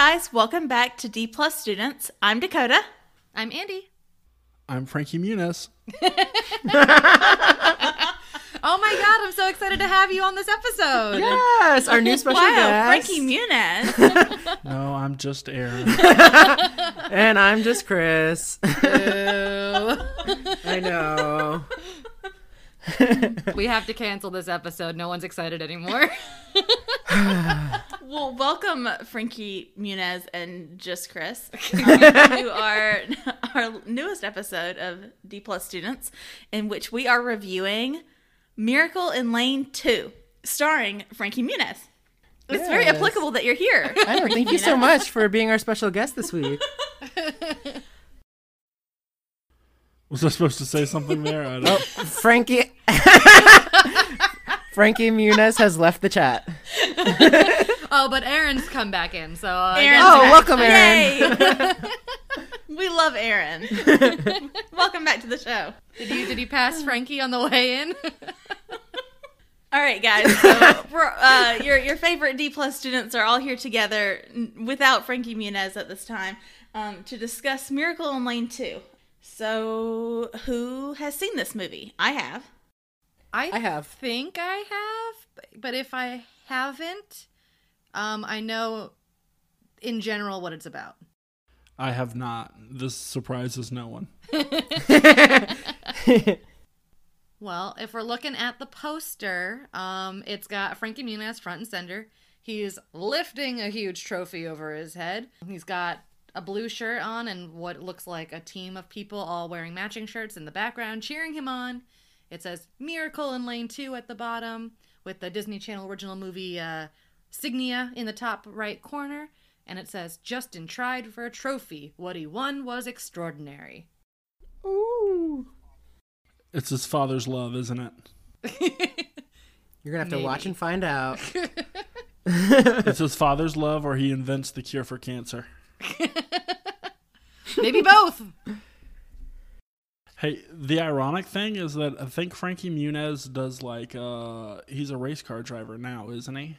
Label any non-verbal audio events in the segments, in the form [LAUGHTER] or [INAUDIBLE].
guys, welcome back to D Plus Students. I'm Dakota. I'm Andy. I'm Frankie Muniz. [LAUGHS] Oh my god, I'm so excited to have you on this episode. Yes, our new special Wow, guest. Frankie Muniz. [LAUGHS] No, I'm just Aaron. [LAUGHS] and I'm just Chris. I know. we have to cancel this episode. No one's excited anymore. Well, welcome Frankie Muniz and just Chris [LAUGHS] um, to our our newest episode of D Plus Students, in which we are reviewing Miracle in Lane Two, starring Frankie Muniz. It's very applicable that you're here. [LAUGHS] I know. Thank you [LAUGHS] so much for being our special guest this week. Was I supposed to say something there? I don't. Frankie. Frankie Muniz has left the chat. [LAUGHS] oh, but Aaron's come back in, so uh, Aaron's Oh, back. welcome, Aaron. Yay! [LAUGHS] we love Aaron. [LAUGHS] welcome back to the show. did you did you pass Frankie on the way in? All right, guys. So we're, uh, your your favorite D plus students are all here together n- without Frankie Muniz at this time um, to discuss Miracle in Lane Two. So, who has seen this movie? I have. I, I have. think I have, but if I haven't, um, I know in general what it's about. I have not. This surprises no one. [LAUGHS] [LAUGHS] Well, if we're looking at the poster, um, it's got Frankie Muniz front and center. He's lifting a huge trophy over his head. He's got a blue shirt on and what looks like a team of people all wearing matching shirts in the background cheering him on. It says Miracle in Lane 2 at the bottom with the Disney Channel original movie uh, Signia in the top right corner. And it says Justin tried for a trophy. What he won was extraordinary. Ooh. It's his father's love, isn't it? [LAUGHS] You're gonna have to watch and find out. [LAUGHS] It's his father's love, or he invents the cure for cancer. [LAUGHS] Maybe both. Hey, the ironic thing is that I think Frankie Muniz does like uh he's a race car driver now, isn't he?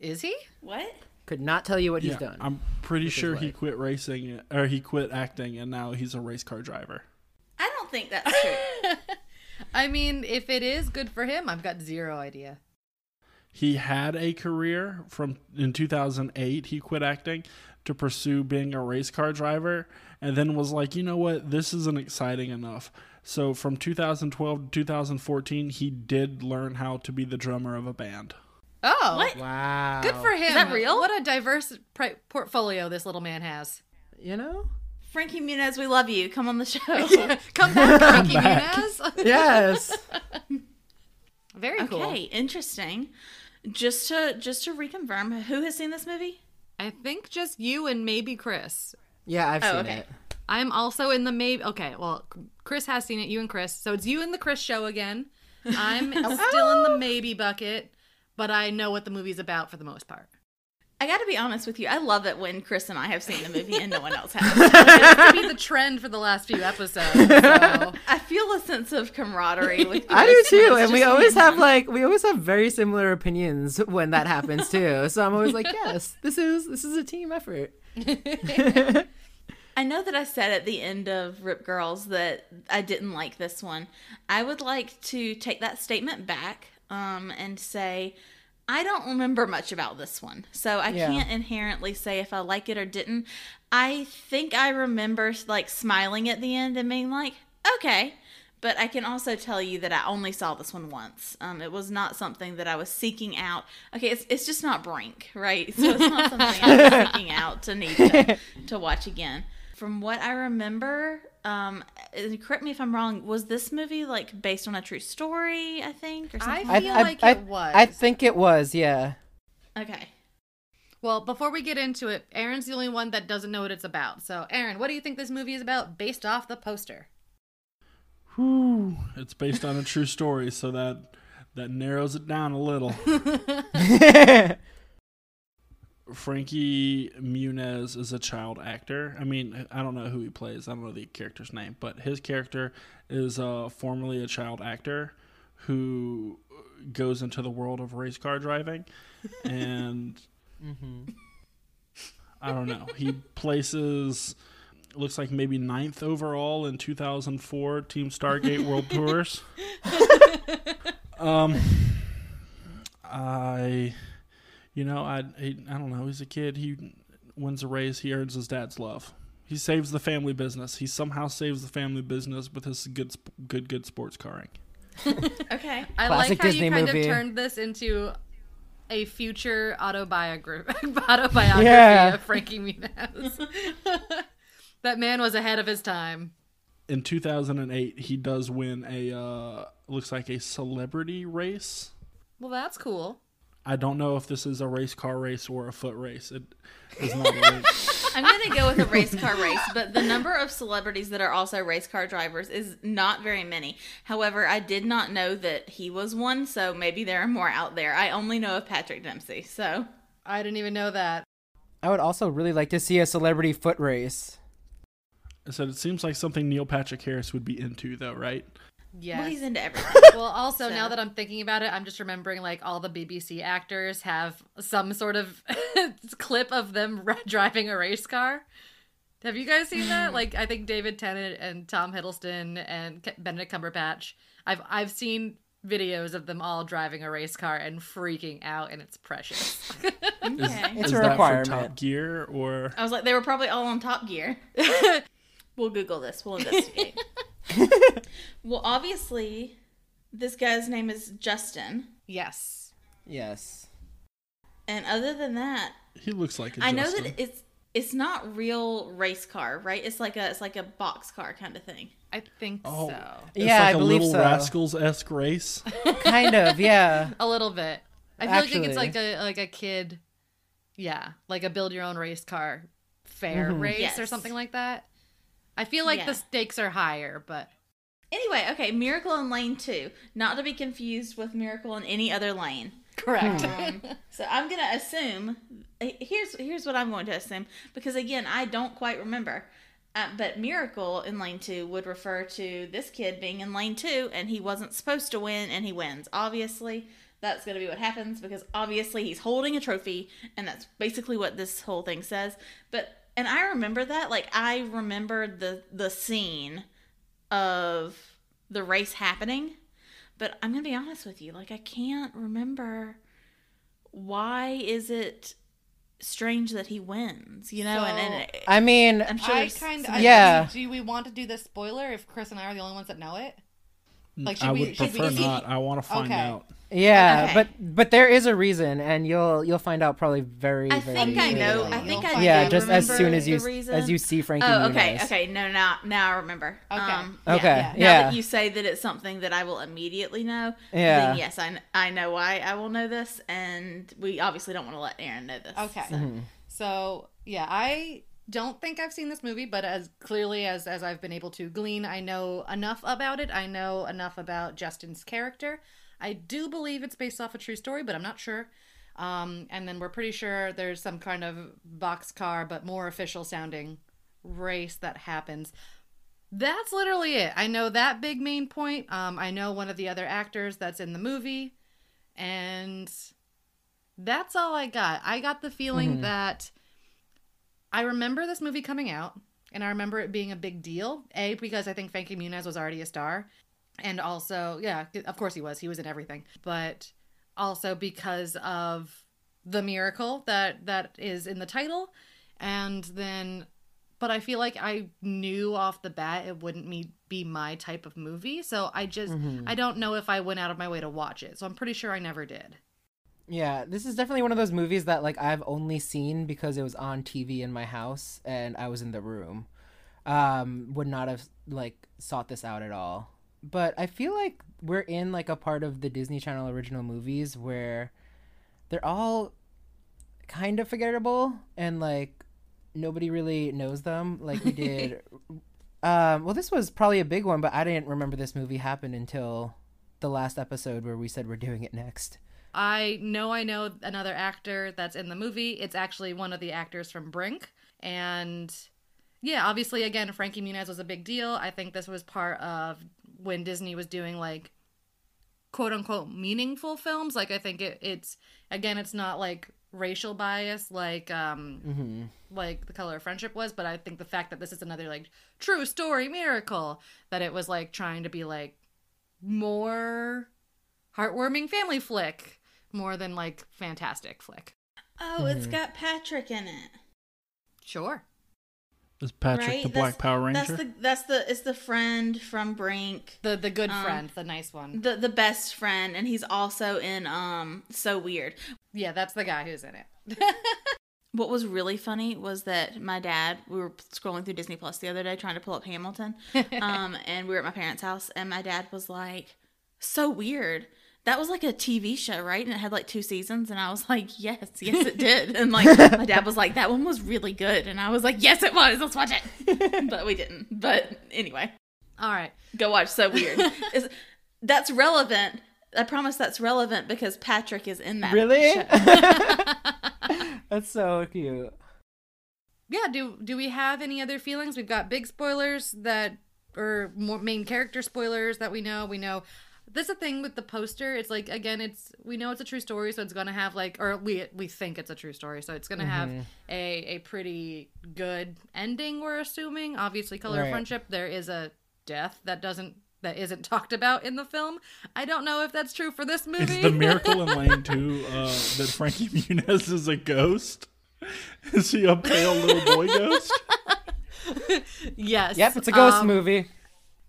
Is he? What? Could not tell you what he's done. I'm pretty his sure he life. quit racing or he quit acting and now he's a race car driver. I don't think that's true. [LAUGHS] [LAUGHS] I mean, if it is good for him, I've got zero idea. He had a career from in 2008 he quit acting to pursue being a race car driver and then was like, "You know what? This isn't exciting enough." So from 2012 to 2014 he did learn how to be the drummer of a band. Oh, What? wow. Good for him. that real? What a diverse pri- portfolio this little man has. You know? Frankie Muniz, we love you. Come on the show. [LAUGHS] Come back, Frankie Muniz. [LAUGHS] Yes. Very cool. Okay, interesting. Just to just to reconfirm, who has seen this movie? I think just you and maybe Chris. Yeah, I've Oh, seen okay. it. I'm also in the maybe. Okay, well, Chris has seen it. You and Chris. So it's you and the Chris show again. I'm [LAUGHS] oh. still in the maybe bucket, but I know what the movie's about for the most part. I got to be honest with you. I love it when Chris and I have seen the movie and no one else has. [LAUGHS] It's to be the trend for the last few episodes. So. [LAUGHS] I feel a sense of camaraderie with. [LAUGHS] I do too, and we always have him. like we always have very similar opinions when that happens too. So I'm always like, yes, this is this is a team effort. I know that I said at the end of Rip Girls that I didn't like this one. I would like to take that statement back um, and say I don't remember much about this one, so I Yeah. can't inherently say if I like it or didn't. I think I remember like smiling at the end and being like, okay. But I can also tell you that I only saw this one once. Um, it was not something that I was seeking out. Okay, it's, it's just not Brink, right? So it's not something I was [LAUGHS] seeking out to need to, to watch again. From what I remember, um, correct me if I'm wrong, was this movie like based on a true story, I think, or something? I like feel like it was. I think it was, yeah. Okay. Well, before we get into it, Aaron's the only one that doesn't know what it's about. So, Aaron, what do you think this movie is about based off the poster? Whew. It's based on a true story, so that that narrows it down a little. [LAUGHS] [LAUGHS] [LAUGHS] Frankie Muniz is a child actor. I mean, I don't know who he plays. I don't know the character's name, but his character is uh, formerly a child actor who goes into the world of race car driving, [LAUGHS] and mm-hmm. I don't know. He places looks like maybe ninth overall in 2004 Team Stargate World Tours. [LAUGHS] Um, I, you know, I, I I don't know. He's a kid. He wins a race. He earns his dad's love. He saves the family business. He somehow saves the family business with his good, good, good sports carring. [LAUGHS] Okay. I Classic like how Disney you kind movie. of turned this into a future autobiography [LAUGHS] autobiography Yeah. of Frankie Muniz. [LAUGHS] that man was ahead of his time. In 2008, he does win a uh, looks like a celebrity race. Well, that's cool. I don't know if this is a race car race or a foot race. It is not a race. [LAUGHS] I'm going to go with a race car race, but the number of celebrities that are also race car drivers is not very many. However, I did not know that he was one, so maybe there are more out there. I only know of Patrick Dempsey, so. I didn't even know that. I would also really like to see a celebrity foot race. I said it seems like something Neil Patrick Harris would be into, though, right? Yes. Well, he's into everything. [LAUGHS] Well, also now that I'm thinking about it, I'm just remembering like all the BBC actors have some sort of [LAUGHS] clip of them [LAUGHS] r- driving a race car. Have you guys seen that? [SIGHS] Like, I think David Tennant and Tom Hiddleston and K- Benedict Cumberbatch. I've I've seen videos of them all driving a race car and freaking out, and it's precious. Okay. It's is a that requirement. for Top Gear or I was like, they were probably all on Top Gear. we'll Google this. We'll investigate. Well, obviously, this guy's name is Justin. yes. Yes. And other than that, he looks like a I know that it's it's not real race car, right? It's like a it's like a box car kind of thing. I think Oh. so. It's Yeah, like I a believe little so. Rascals esque race. [LAUGHS] kind of, yeah. [LAUGHS] A little bit. I feel like it's like a like a kid, yeah, like a build your own race car fair Mhm. race or something like that. I feel like Yeah. the stakes are higher, but Anyway, okay, Miracle in Lane 2, not to be confused with Miracle in any other lane. correct. Um, so I'm gonna assume here's here's what I'm going to assume because again I don't quite remember. Uh, but Miracle in Lane Two would refer to this kid being in Lane Two and he wasn't supposed to win and he wins. Obviously, that's going to be what happens because obviously he's holding a trophy and that's basically what this whole thing says. But and I remember that like I remember the the scene of the race happening but I'm gonna be honest with you, like I can't remember why is it strange that he wins, you know? and, and So- I mean, I'm sure I kind of Yeah. Do we want to do this spoiler if Chris and I are the only ones that know it? Like, should I we- would should we- prefer he- not. I want to find Okay. out. yeah, Okay. but but there is a reason, and you'll you'll find out probably very. I very think I soon. know. I think I find Yeah, just as soon as you reason. as you see Frankie. Oh, okay, Muniz. okay. No, now now I remember. Okay. Um, Okay, Yeah, Now yeah. that you say that it's something that I will immediately know, Yeah. then yes, I, I know why I will know this, and we obviously don't want to let Aaron know this. Okay. so. Mm-hmm. So yeah, I don't think I've seen this movie, but as clearly as as I've been able to glean, I know enough about it. I know enough about Justin's character. I do believe it's based off a true story, but I'm not sure. Um, and then we're pretty sure there's some kind of boxcar, but more official sounding race that happens. That's literally it. I know that big main point. Um, I know one of the other actors that's in the movie, and that's all I got. I got the feeling that I remember this movie coming out, and I remember it being a big deal. A because I think Frankie Muniz was already a star, and also yeah, of course he was. He was in everything, but also because of the miracle that that is in the title, and then. But I feel like I knew off the bat it wouldn't me be my type of movie, so I just Mm-hmm. I don't know if I went out of my way to watch it. So I'm pretty sure I never did. Yeah, this is definitely one of those movies that like I've only seen because it was on TV in my house and I was in the room. Um, would not have like sought this out at all. But I feel like we're in like a part of the Disney Channel original movies where they're all kind of forgettable and like nobody really knows them like we did. [LAUGHS] um, well, this was probably a big one, but I didn't remember this movie happened until the last episode where we said we're doing it next. I know I know another actor that's in the movie. It's actually one of the actors from Brink. And yeah, obviously, again, Frankie Muniz was a big deal. I think this was part of when Disney was doing like quote unquote meaningful films. Like, I think it, it's, again, it's not like racial bias like um like the color of friendship was but i think the fact that this is another like true story miracle that it was like trying to be like more heartwarming family flick more than like fantastic flick Oh, it's got Patrick in it. sure Is Patrick right? the Black That's- Power Ranger? That's the that's the it's the friend from Brink. the the good Um, friend the nice one The the best friend, and he's also in um So Weird. yeah that's the guy who's in it [LAUGHS] What was really funny was that my dad, we were scrolling through Disney Plus the other day trying to pull up Hamilton, [LAUGHS] um, and we were at my parents' house, and my dad was like, "So weird." That was like a TV show, right? And it had like two seasons, and I was like, "Yes, yes, it did." And like my dad was like, "That one was really good," and I was like, "Yes, it was. Let's watch it." [LAUGHS] but we didn't. But anyway, all right go watch So Weird. [LAUGHS] Is that's relevant? I promise that's relevant because Patrick is in that. Really? show. [LAUGHS] That's so cute. yeah do do we have any other feelings we've got big spoilers that or more main character spoilers that we know we know this is the thing with the poster it's like again it's we know it's a true story so it's gonna have like or we we think it's a true story so it's gonna have a a pretty good ending we're assuming obviously color of friendship there is a death that doesn't that isn't talked about in the film i don't know if that's true for this movie Is the miracle [LAUGHS] in Lane 2 uh, that Frankie Muniz is a ghost? Is he a pale little boy ghost? [LAUGHS] yes Yep, it's a ghost um, movie.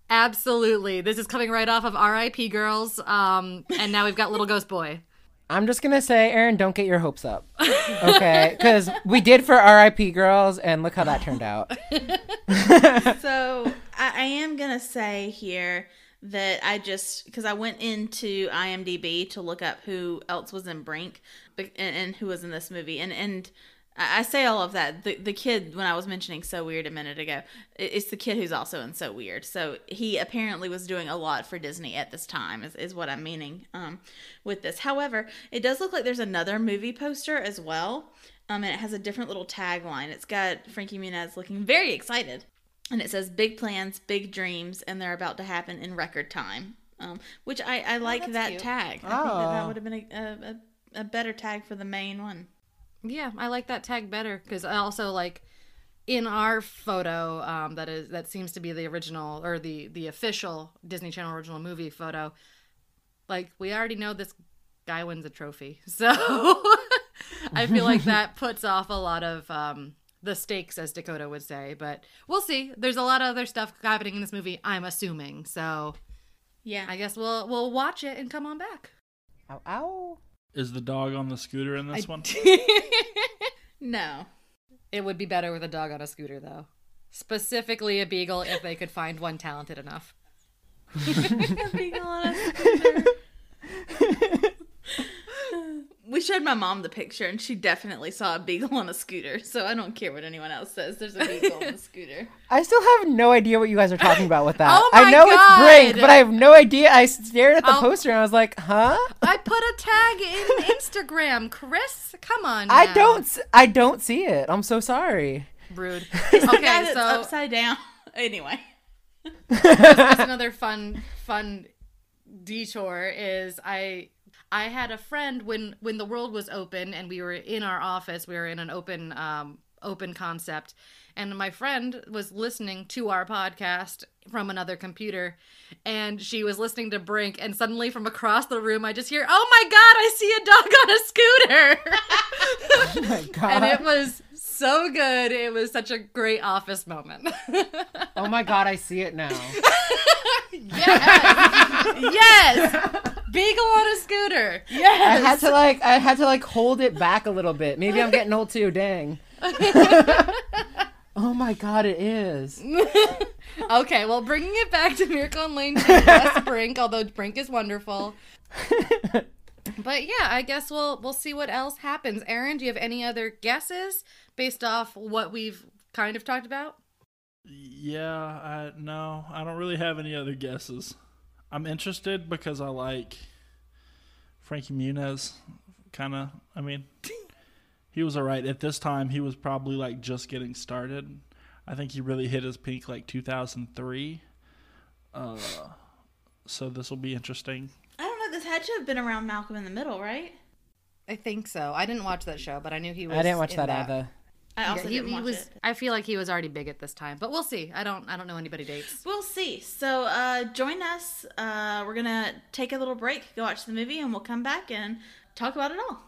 Absolutely. This is coming right off of RIP Girls. Um, and now we've got Little Ghost Boy. I'm just gonna say, Aaron, don't get your hopes up. [LAUGHS] Okay, because we did for R.I.P. Girls, and look how that turned out. [LAUGHS] so I, I am gonna say here that I just because I went into IMDb to look up who else was in Brink and, and who was in this movie, and and I I say all of that. The the kid when I was mentioning So Weird a minute ago, it's the kid who's also in So Weird. So he apparently was doing a lot for Disney at this time, is, is what I'm meaning um, with this. However, it does look like there's another movie poster as well. Um, and it has a different little tagline. It's got Frankie Muniz looking very excited and it says big plans big dreams and they're about to happen in record time um, which i, I like that's that cute. tag i think that, that Oh. would have been a, a, a, a better tag for the main one Yeah, I like that tag better because I also like in our photo um, that is that seems to be the original or the the official Disney Channel original movie photo. Like we already know this guy wins a trophy, [LAUGHS] so I feel like [LAUGHS] that puts off a lot of um, the stakes, as Dakota would say. But we'll see. There's a lot of other stuff happening in this movie. I'm assuming, so yeah I guess we'll we'll watch it and come on back. Ow, ow. Is the dog on the scooter in this one? [LAUGHS] no It would be better with a dog on a scooter, though. Specifically, a beagle if they could find one talented enough. [LAUGHS] [LAUGHS] we showed my mom the picture and she definitely saw a beagle on a scooter so i don't care what anyone else says there's a beagle on a [LAUGHS] scooter I still have no idea what you guys are talking about with that. [LAUGHS] Oh I my know it's Brink, God. but I have no idea. I stared at the Oh. poster and I was like, huh? I put a tag in [LAUGHS] Instagram, Chris. Come on. I don't. I don't see it. I'm so sorry. Rude. okay Okay, so upside down anyway that's another fun fun detour is I I had a friend when when the world was open and we were in our office, we were in an open um open concept and my friend was listening to our podcast from another computer and she was listening to Brink and suddenly from across the room I just hear, "Oh my god, I see a dog on a scooter." [LAUGHS] Oh and it was so good. It was such a great office moment. oh my god, I see it now. [LAUGHS] yes. yes. [LAUGHS] Beagle on a scooter. I had to like. I had to like hold it back a little bit. Maybe I'm getting old too. Dang. [LAUGHS] oh my god, it is. [LAUGHS] okay, well, bringing it back to Miracle on Lane 2, less [LAUGHS] Brink, although Brink is wonderful. But yeah, I guess we'll we'll see what else happens. Aaron, do you have any other guesses based off what we've kind of talked about? Yeah, I no, I don't really have any other guesses. I'm interested because I like Frankie Muniz. Kind of, I mean, he was alright at this time. He was probably like just getting started. I think he really hit his peak like 2003. Uh, so this will be interesting. i don't know this had to have been around malcolm in the middle right I think so. I didn't watch that show, but I knew he was. I didn't watch in that, either. I also Yeah, he, didn't he watch was. it. I feel like he was already big at this time, but we'll see. I don't. I don't know anybody dates. We'll see. So uh, join us. Uh, we're gonna take a little break, go watch the movie, and we'll come back and talk about it all.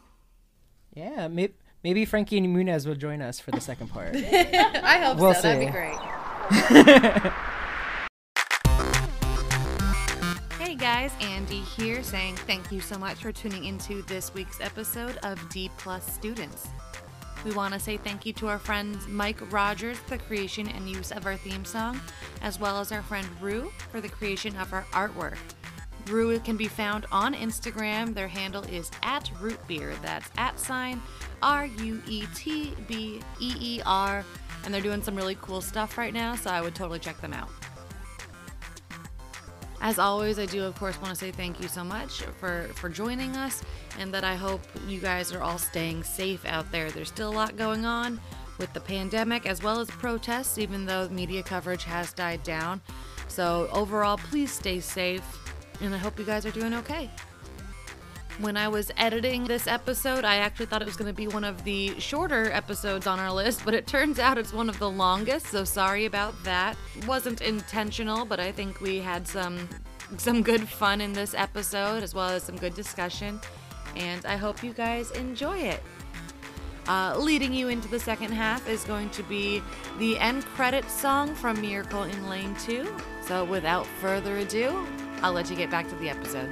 Yeah, maybe, maybe Frankie and Muniz will join us for the second part. [LAUGHS] I hope We'll so. That'd be great. [LAUGHS] Hey guys, Andy here saying thank you so much for tuning into this week's episode of D Plus Students. We want to say thank you to our friends Mike Rogers for the creation and use of our theme song, as well as our friend Rue for the creation of our artwork. Rue can be found on Instagram. Their handle is at ruetbeer. That's at sign R U E T B E E R. And they're doing some really cool stuff right now, so I would totally check them out. As always, I do of course want to say thank you so much for for joining us and that I hope you guys are all staying safe out there. There's still a lot going on with the pandemic as well as protests even though media coverage has died down. So overall, please stay safe and I hope you guys are doing okay. When I was editing this episode, I actually thought it was going to be one of the shorter episodes on our list, but it turns out it's one of the longest, so sorry about that. Wasn't intentional, but I think we had some some good fun in this episode as well as some good discussion, and I hope you guys enjoy it. Uh, leading you into the second half is going to be the end credit song from Miracle in Lane 2. So without further ado, I'll let you get back to the episode.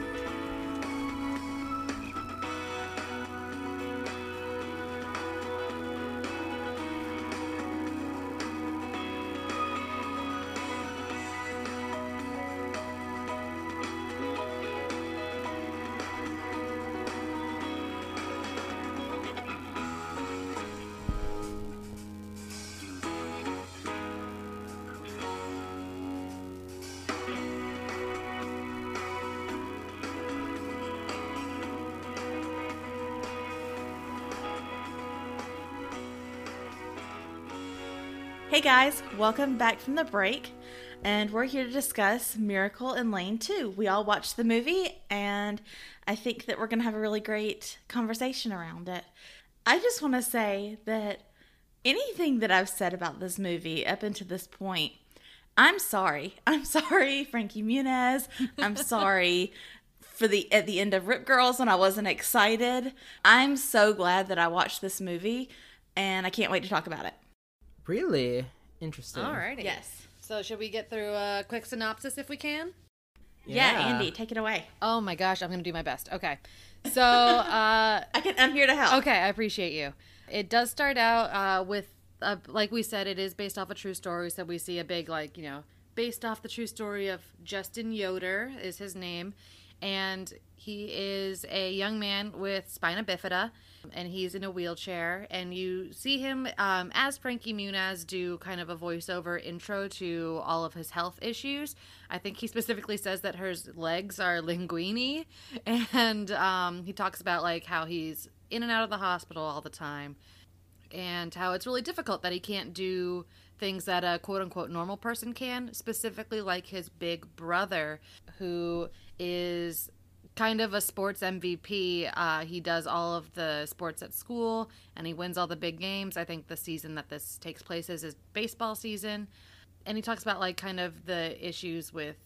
Guys, welcome back from the break. And we're here to discuss Miracle in Lane 2. We all watched the movie, and I think that we're going to have a really great conversation around it. I just want to say that anything that I've said about this movie up until this point, I'm sorry. [LAUGHS] I'm sorry, Frankie Muniz. I'm [LAUGHS] sorry for the at the end of Rip Girls when I wasn't excited. I'm so glad that I watched this movie, and I can't wait to talk about it. really interesting. Alrighty. Yes. So should we get through a quick synopsis if we can? Yeah, Yeah. Andy, take it away. Oh my gosh, I'm gonna do my best. Okay. So uh [LAUGHS] I can. I'm here to help. okay, I appreciate you. It does start out uh with uh, like we said, it is based off a true story, so we see a big like, you know, based off the true story of Justin Yoder is his name. And he is a young man with spina bifida, and he's in a wheelchair. And you see him um, as Frankie Muniz do kind of a voiceover intro to all of his health issues. I think he specifically says that his legs are linguini, and um, he talks about like how he's in and out of the hospital all the time and how it's really difficult that he can't do things that a quote unquote normal person can, specifically like his big brother, who is kind of a sports MVP. Uh, he does all of the sports at school and he wins all the big games. I think the season that this takes place is his baseball season. And he talks about like kind of the issues with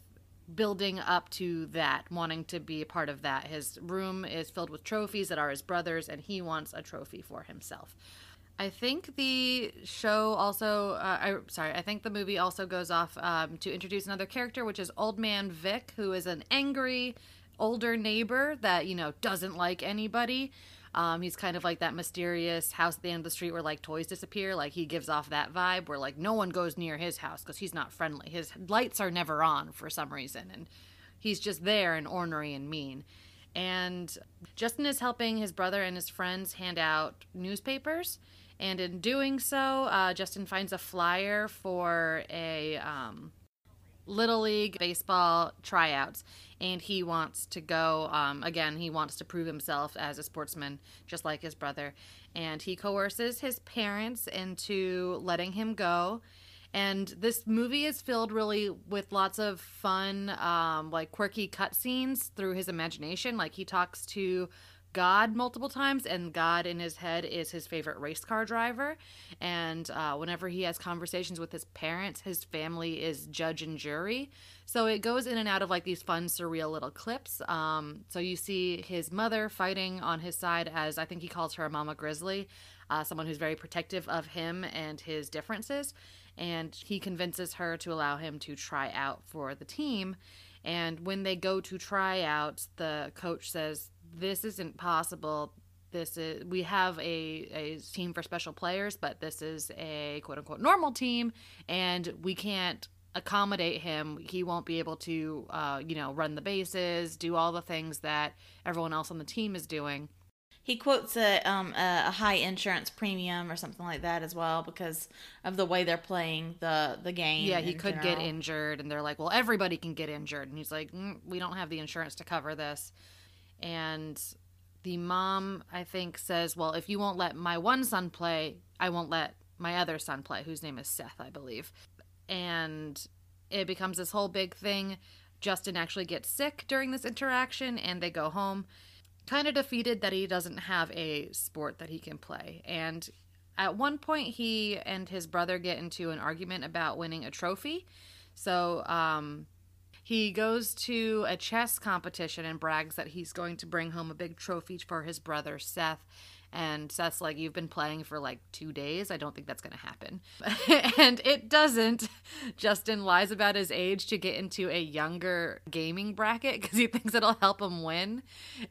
building up to that, wanting to be a part of that. His room is filled with trophies that are his brother's, and he wants a trophy for himself. I think the show also, uh, I sorry, I think the movie also goes off um, to introduce another character, which is Old Man Vic, who is an angry older neighbor that you know doesn't like anybody. Um, he's kind of like that mysterious house at the end of the street where like toys disappear. Like he gives off that vibe where like no one goes near his house because he's not friendly. His lights are never on for some reason, and he's just there and ornery and mean. And Justin is helping his brother and his friends hand out newspapers. And in doing so, uh, Justin finds a flyer for a um, Little League baseball tryouts. And he wants to go. Um, again, he wants to prove himself as a sportsman, just like his brother. And he coerces his parents into letting him go. And this movie is filled really with lots of fun, um, like quirky cutscenes through his imagination. Like he talks to God multiple times, and God in his head is his favorite race car driver. And uh, whenever he has conversations with his parents, his family is judge and jury. So it goes in and out of like these fun, surreal little clips. Um, so you see his mother fighting on his side as I think he calls her Mama Grizzly, uh, someone who's very protective of him and his differences. And he convinces her to allow him to try out for the team. And when they go to try out, the coach says, This isn't possible. This is we have a, a team for special players, but this is a quote unquote normal team, and we can't accommodate him. He won't be able to, uh, you know, run the bases, do all the things that everyone else on the team is doing. He quotes a um a, high insurance premium or something like that as well because of the way they're playing the the game. Yeah, he could get injured, and they're like, "Well, everybody can get injured," and he's like, mm, "We don't have the insurance to cover this." And the mom, I think, says, "Well, if you won't let my one son play, I won't let my other son play, whose name is Seth, I believe." And it becomes this whole big thing. Justin actually gets sick during this interaction, and they go home, kind of defeated that he doesn't have a sport that he can play. And at one point, he and his brother get into an argument about winning a trophy. So, um, he goes to a chess competition and brags that he's going to bring home a big trophy for his brother Seth. And Seth's like, You've been playing for like two days. I don't think that's going to happen. [LAUGHS] and it doesn't. Justin lies about his age to get into a younger gaming bracket because he [LAUGHS] thinks it'll help him win.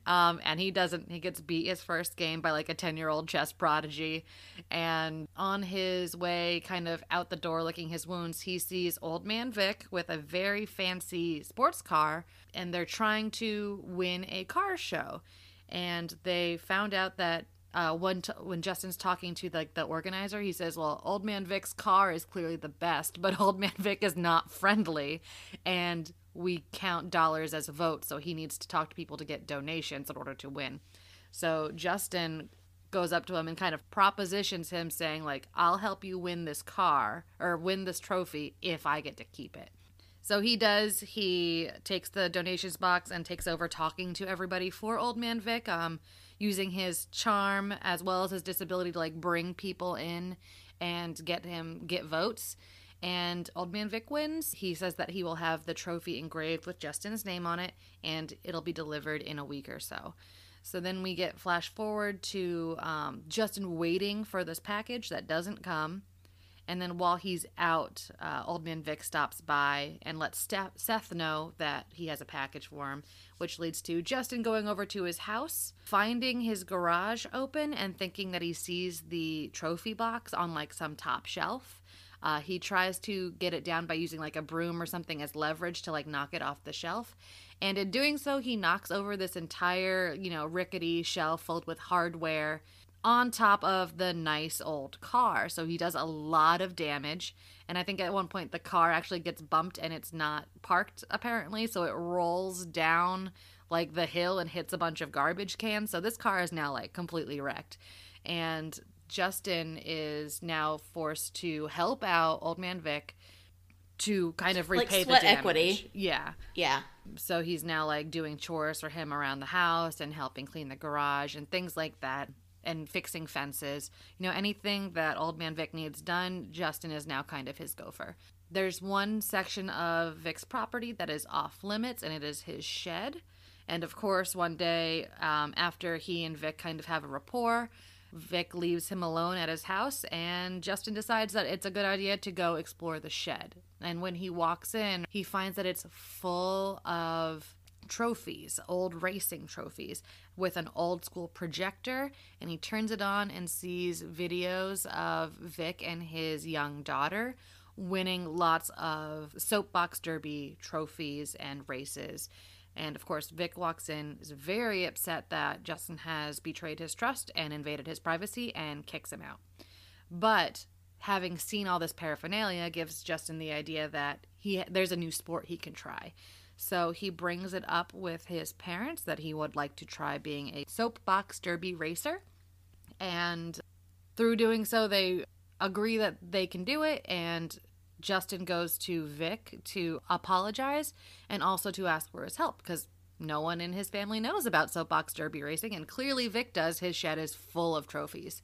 Um, and he doesn't. He gets beat his first game by like a 10 year old chess prodigy. And on his way, kind of out the door licking his wounds, he sees Old Man Vic with a very fancy sports car. And they're trying to win a car show. And they found out that uh, when t- when Justin's talking to like the organizer, he says, "Well, Old Man Vic's car is clearly the best, but [LAUGHS] Old Man Vic is not friendly, and we count dollars as a vote, so he needs to talk to people to get donations in order to win." So Justin goes up to him and kind of propositions him, saying, "Like, I'll help you win this car or win this trophy if I get to keep it." So he does. He takes the donations box and takes over talking to everybody for Old Man Vic, um, using his charm as well as his disability to like bring people in and get him get votes. And Old Man Vic wins. He says that he will have the trophy engraved with Justin's name on it, and it'll be delivered in a week or so. So then we get flash forward to um, Justin waiting for this package that doesn't come. And then while he's out, uh, Old Man Vic stops by and lets Seth know that he has a package for him, which leads to Justin going over to his house, finding his garage open, and thinking that he sees the trophy box on like some top shelf. Uh, he tries to get it down by using like a broom or something as leverage to like knock it off the shelf. And in doing so, he knocks over this entire, you know, rickety shelf filled with hardware on top of the nice old car. So he does a lot of damage. And I think at one point the car actually gets bumped and it's not parked apparently. So it rolls down like the hill and hits a bunch of garbage cans. So this car is now like completely wrecked. And Justin is now forced to help out Old Man Vic to kind of Like repay split the damage. equity. Yeah. Yeah. So he's now like doing chores for him around the house and helping clean the garage and things like that and fixing fences. You know, anything that old man Vic needs done, Justin is now kind of his gopher. There's one section of Vic's property that is off limits and it is his shed. And of course, one day um, after he and Vic kind of have a rapport, Vic leaves him alone at his house, and Justin decides that it's a good idea to go explore the shed. And when he walks in, he finds that it's full of trophies, old racing trophies, with an old school projector. And he turns it on and sees videos of Vic and his young daughter winning lots of soapbox derby trophies and races. And of course, Vic walks in, is very upset that Justin has betrayed his trust and invaded his privacy and kicks him out. But having seen all this paraphernalia gives Justin the idea that he there's a new sport he can try. So he brings it up with his parents that he would like to try being a soapbox derby racer. And through doing so, they agree that they can do it. And Justin goes to Vic to apologize and also to ask for his help because no one in his family knows about soapbox derby racing, and clearly Vic does. His shed is full of trophies.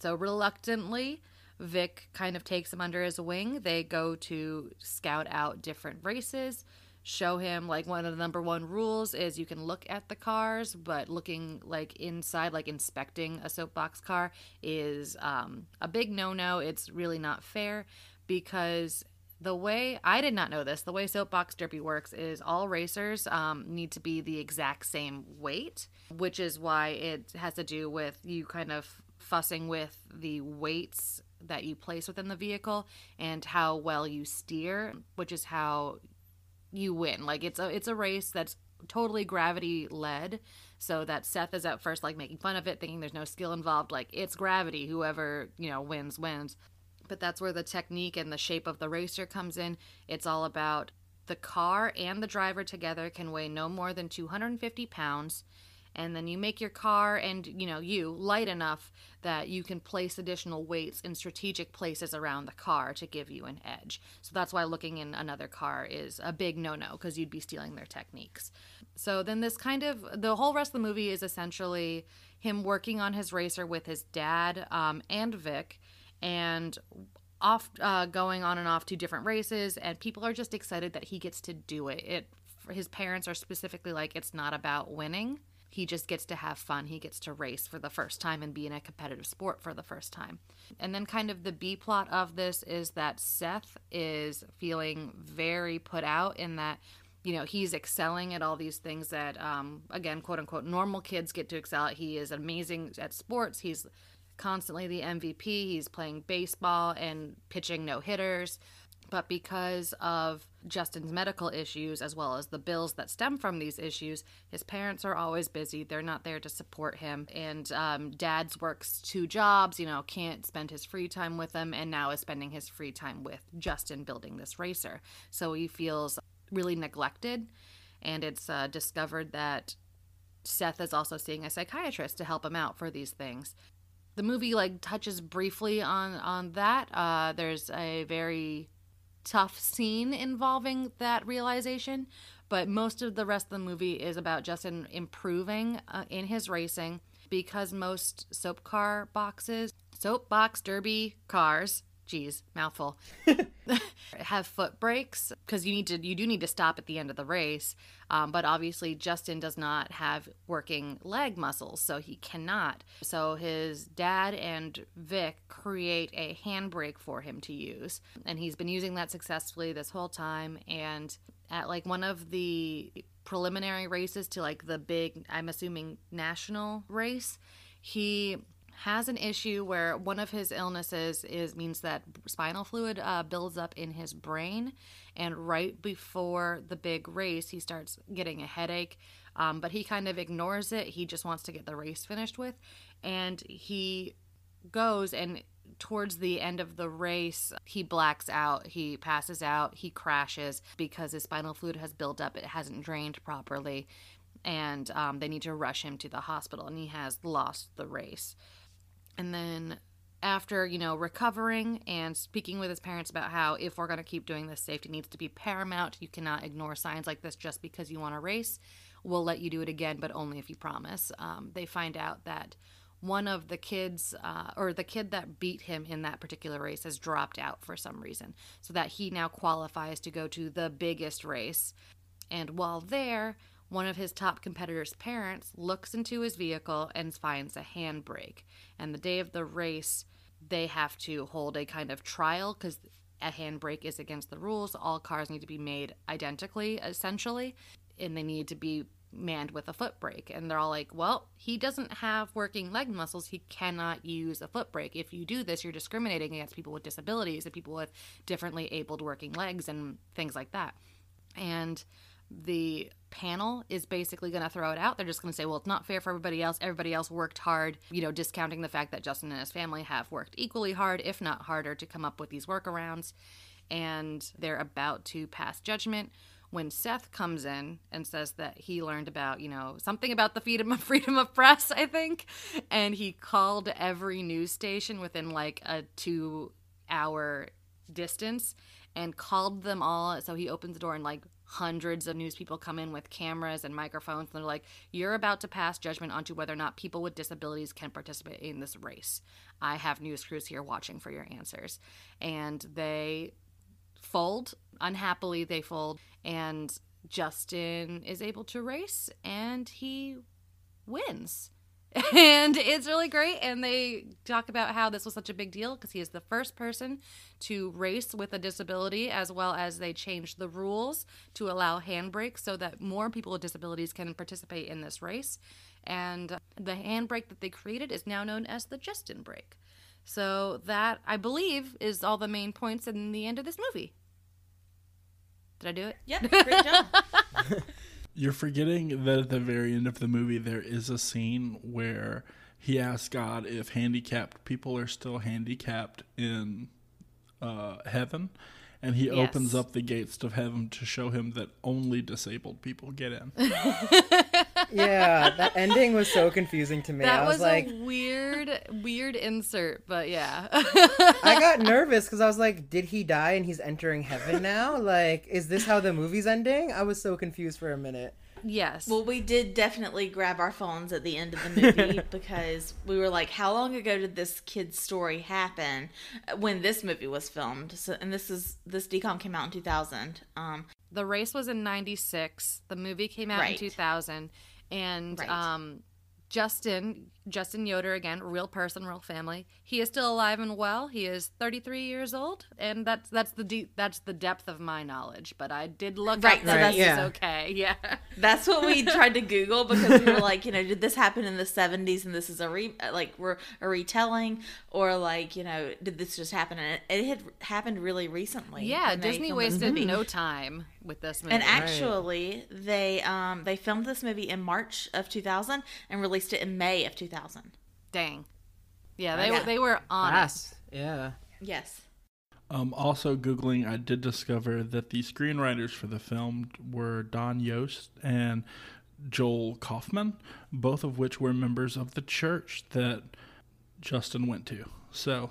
So reluctantly, Vic kind of takes him under his wing. They go to scout out different races, show him like one of the number one rules is you can look at the cars, but looking like inside, like inspecting a soapbox car, is um, a big no no. It's really not fair because the way I did not know this, the way soapbox derby works is all racers um, need to be the exact same weight, which is why it has to do with you kind of fussing with the weights that you place within the vehicle and how well you steer, which is how you win. Like it's a it's a race that's totally gravity led. So that Seth is at first like making fun of it, thinking there's no skill involved. Like it's gravity. Whoever you know wins wins. But that's where the technique and the shape of the racer comes in. It's all about the car and the driver together can weigh no more than 250 pounds and then you make your car and you know you light enough that you can place additional weights in strategic places around the car to give you an edge. So that's why looking in another car is a big no-no because you'd be stealing their techniques. So then this kind of the whole rest of the movie is essentially him working on his racer with his dad um, and vic and off uh, going on and off to different races and people are just excited that he gets to do it. It his parents are specifically like it's not about winning he just gets to have fun. He gets to race for the first time and be in a competitive sport for the first time. And then, kind of, the B plot of this is that Seth is feeling very put out in that, you know, he's excelling at all these things that, um, again, quote unquote, normal kids get to excel at. He is amazing at sports. He's constantly the MVP. He's playing baseball and pitching no hitters. But because of Justin's medical issues, as well as the bills that stem from these issues, his parents are always busy. They're not there to support him. And um, dad's works two jobs, you know, can't spend his free time with him, and now is spending his free time with Justin building this racer. So he feels really neglected. And it's uh, discovered that Seth is also seeing a psychiatrist to help him out for these things the movie like touches briefly on on that uh, there's a very tough scene involving that realization, but most of the rest of the movie is about Justin improving uh, in his racing because most soap car boxes, soapbox derby cars geez, mouthful, [LAUGHS] [LAUGHS] have foot brakes because you need to you do need to stop at the end of the race. Um, but obviously, Justin does not have working leg muscles, so he cannot. So his dad and Vic create a handbrake for him to use, and he's been using that successfully this whole time. And at like one of the preliminary races to like the big, I'm assuming national race, he has an issue where one of his illnesses is means that spinal fluid uh, builds up in his brain, and right before the big race, he starts getting a headache. Um, but he kind of ignores it. He just wants to get the race finished with, and he goes and towards the end of the race, he blacks out, he passes out, he crashes because his spinal fluid has built up, it hasn't drained properly, and um, they need to rush him to the hospital, and he has lost the race. And then after, you know, recovering and speaking with his parents about how if we're going to keep doing this, safety needs to be paramount. You cannot ignore signs like this just because you want to race. We'll let you do it again, but only if you promise. Um, they find out that one of the kids, uh, or the kid that beat him in that particular race, has dropped out for some reason, so that he now qualifies to go to the biggest race. And while there, one of his top competitors' parents looks into his vehicle and finds a handbrake. And the day of the race, they have to hold a kind of trial because a handbrake is against the rules. All cars need to be made identically, essentially, and they need to be manned with a foot brake. And they're all like, well, he doesn't have working leg muscles. He cannot use a foot brake. If you do this, you're discriminating against people with disabilities and people with differently abled working legs and things like that. And the panel is basically going to throw it out. They're just going to say, well, it's not fair for everybody else. Everybody else worked hard, you know, discounting the fact that Justin and his family have worked equally hard, if not harder, to come up with these workarounds. And they're about to pass judgment when Seth comes in and says that he learned about, you know, something about the freedom of [LAUGHS] freedom of press, I think, and he called every news station within like a 2 hour distance and called them all. So he opens the door and like hundreds of news people come in with cameras and microphones. And they're like, You're about to pass judgment onto whether or not people with disabilities can participate in this race. I have news crews here watching for your answers. And they fold. Unhappily, they fold. And Justin is able to race and he wins. [LAUGHS] And it's really great. And they talk about how this was such a big deal because he is the first person to race with a disability, as well as they changed the rules to allow handbrakes so that more people with disabilities can participate in this race. And the handbrake that they created is now known as the Justin brake. So that, I believe, is all the main points in the end of this movie. Did I do it? Yep, [LAUGHS] great job. [LAUGHS] You're forgetting that at the very end of the movie, there is a scene where he asks God if handicapped people are still handicapped in uh, heaven. And he Yes. opens up the gates of heaven to show him that only disabled people get in. [LAUGHS] yeah, that ending was so confusing to me. That I was, was, like, a weird, weird insert, but yeah. I got nervous because I was like, did he die and he's entering heaven now? Like, is this how the movie's ending? I was so confused for a minute. Yes. Well, we did definitely grab our phones at the end of the movie [LAUGHS] because we were like, "How long ago did this kid's story happen?" uh, When this movie was filmed, so and this is this DCOM came out in two thousand. Um, the race was in 96 the movie came out in 2000 and Right. um justin justin yoder again real person real family he is still alive and well he is 33 years old and that's that's the deep that's the depth of my knowledge but i did look Right, up so that that's- he's yeah. okay [LAUGHS] yeah that's what we tried to Google because we were like, you know, did this happen in the seventies and this is a re like we're a retelling, or like you know, did this just happen and it, it had happened really recently? yeah disney wasted movie. no time with this movie And actually, they um they filmed this movie in March of 2000 and released it in May of 2000. Dang yeah they, Yeah. were they were on it. Yeah. Yes. Um, also, Googling, I did discover that the screenwriters for the film were Don Yost and Joel Kauffmann, both of which were members of the church that Justin went to. So,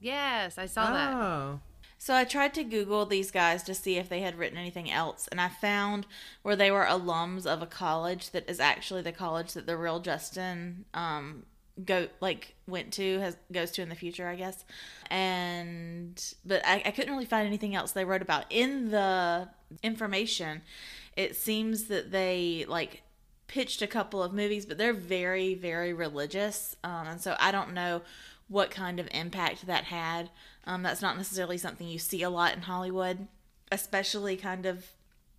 yes i saw that Oh. So I tried to Google these guys to see if they had written anything else, and I found where they were alums of a college that is actually the college that the real Justin um go like went to has goes to in the future, I guess. And but I, I couldn't really find anything else they wrote about in the information. It seems that they like pitched a couple of movies, but they're very, very religious. Um, and so I don't know what kind of impact that had. Um, that's not necessarily something you see a lot in Hollywood, especially kind of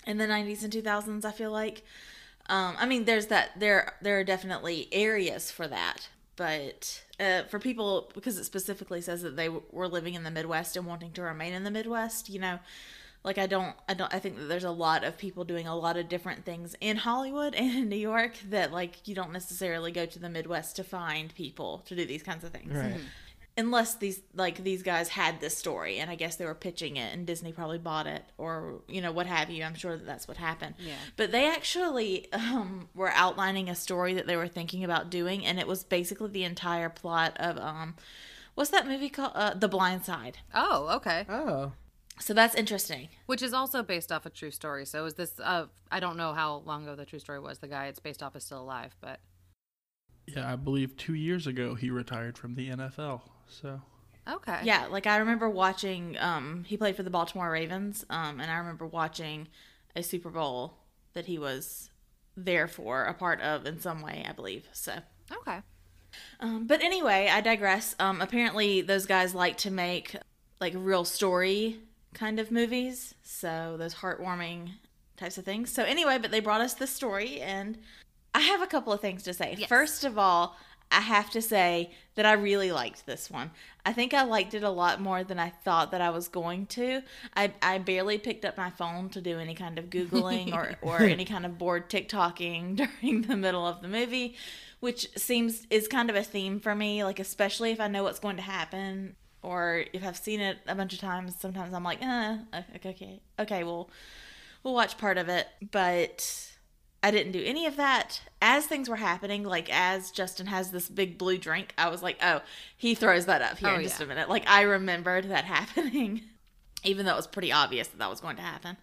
in the 90s and 2000s, I feel like. Um, I mean, there's that, there, there are definitely areas for that. But uh, for people, because it specifically says that they w- were living in the Midwest and wanting to remain in the Midwest, you know, like i don't i don't i think that there's a lot of people doing a lot of different things in hollywood and in new york that like you don't necessarily go to the midwest to find people to do these kinds of things. Right. unless these like these guys had this story and i guess they were pitching it and disney probably bought it or you know what have you. I'm sure that that's what happened. Yeah. but they actually um, were outlining a story that they were thinking about doing and it was basically the entire plot of um what's that movie called? Uh, the blind side. Oh okay. Oh. So that's interesting Which is also based off a true story. So is this? Uh, I don't know how long ago the true story was. The guy it's based off is still alive, but yeah, I believe two years ago he retired from the NFL. So, okay. Yeah, like I remember watching. Um, he played for the Baltimore Ravens. Um, and I remember watching a Super Bowl that he was there for, a part of in some way, I believe. So, Okay. um, but anyway, I digress. Um, apparently those guys like to make like real story kind of movies, so those heartwarming types of things. So anyway, but they brought us this story, and I have a couple of things to say. Yes. First of all, I have to say that I really liked this one. I think I liked it a lot more than I thought that I was going to. I, I barely picked up my phone to do any kind of Googling or, [LAUGHS] or any kind of bored TikToking [LAUGHS] during the middle of the movie, which seems is kind of a theme for me, like, especially if I know what's going to happen or if I've seen it a bunch of times. Sometimes I'm like, uh, okay, okay, okay, well, we'll watch part of it. But I didn't do any of that. As things were happening, like as Justin has this big blue drink, I was like, oh, he throws that up here Oh, in just yeah. a minute. Like I remembered that [LAUGHS] happening. even though it was pretty obvious that that was going to happen.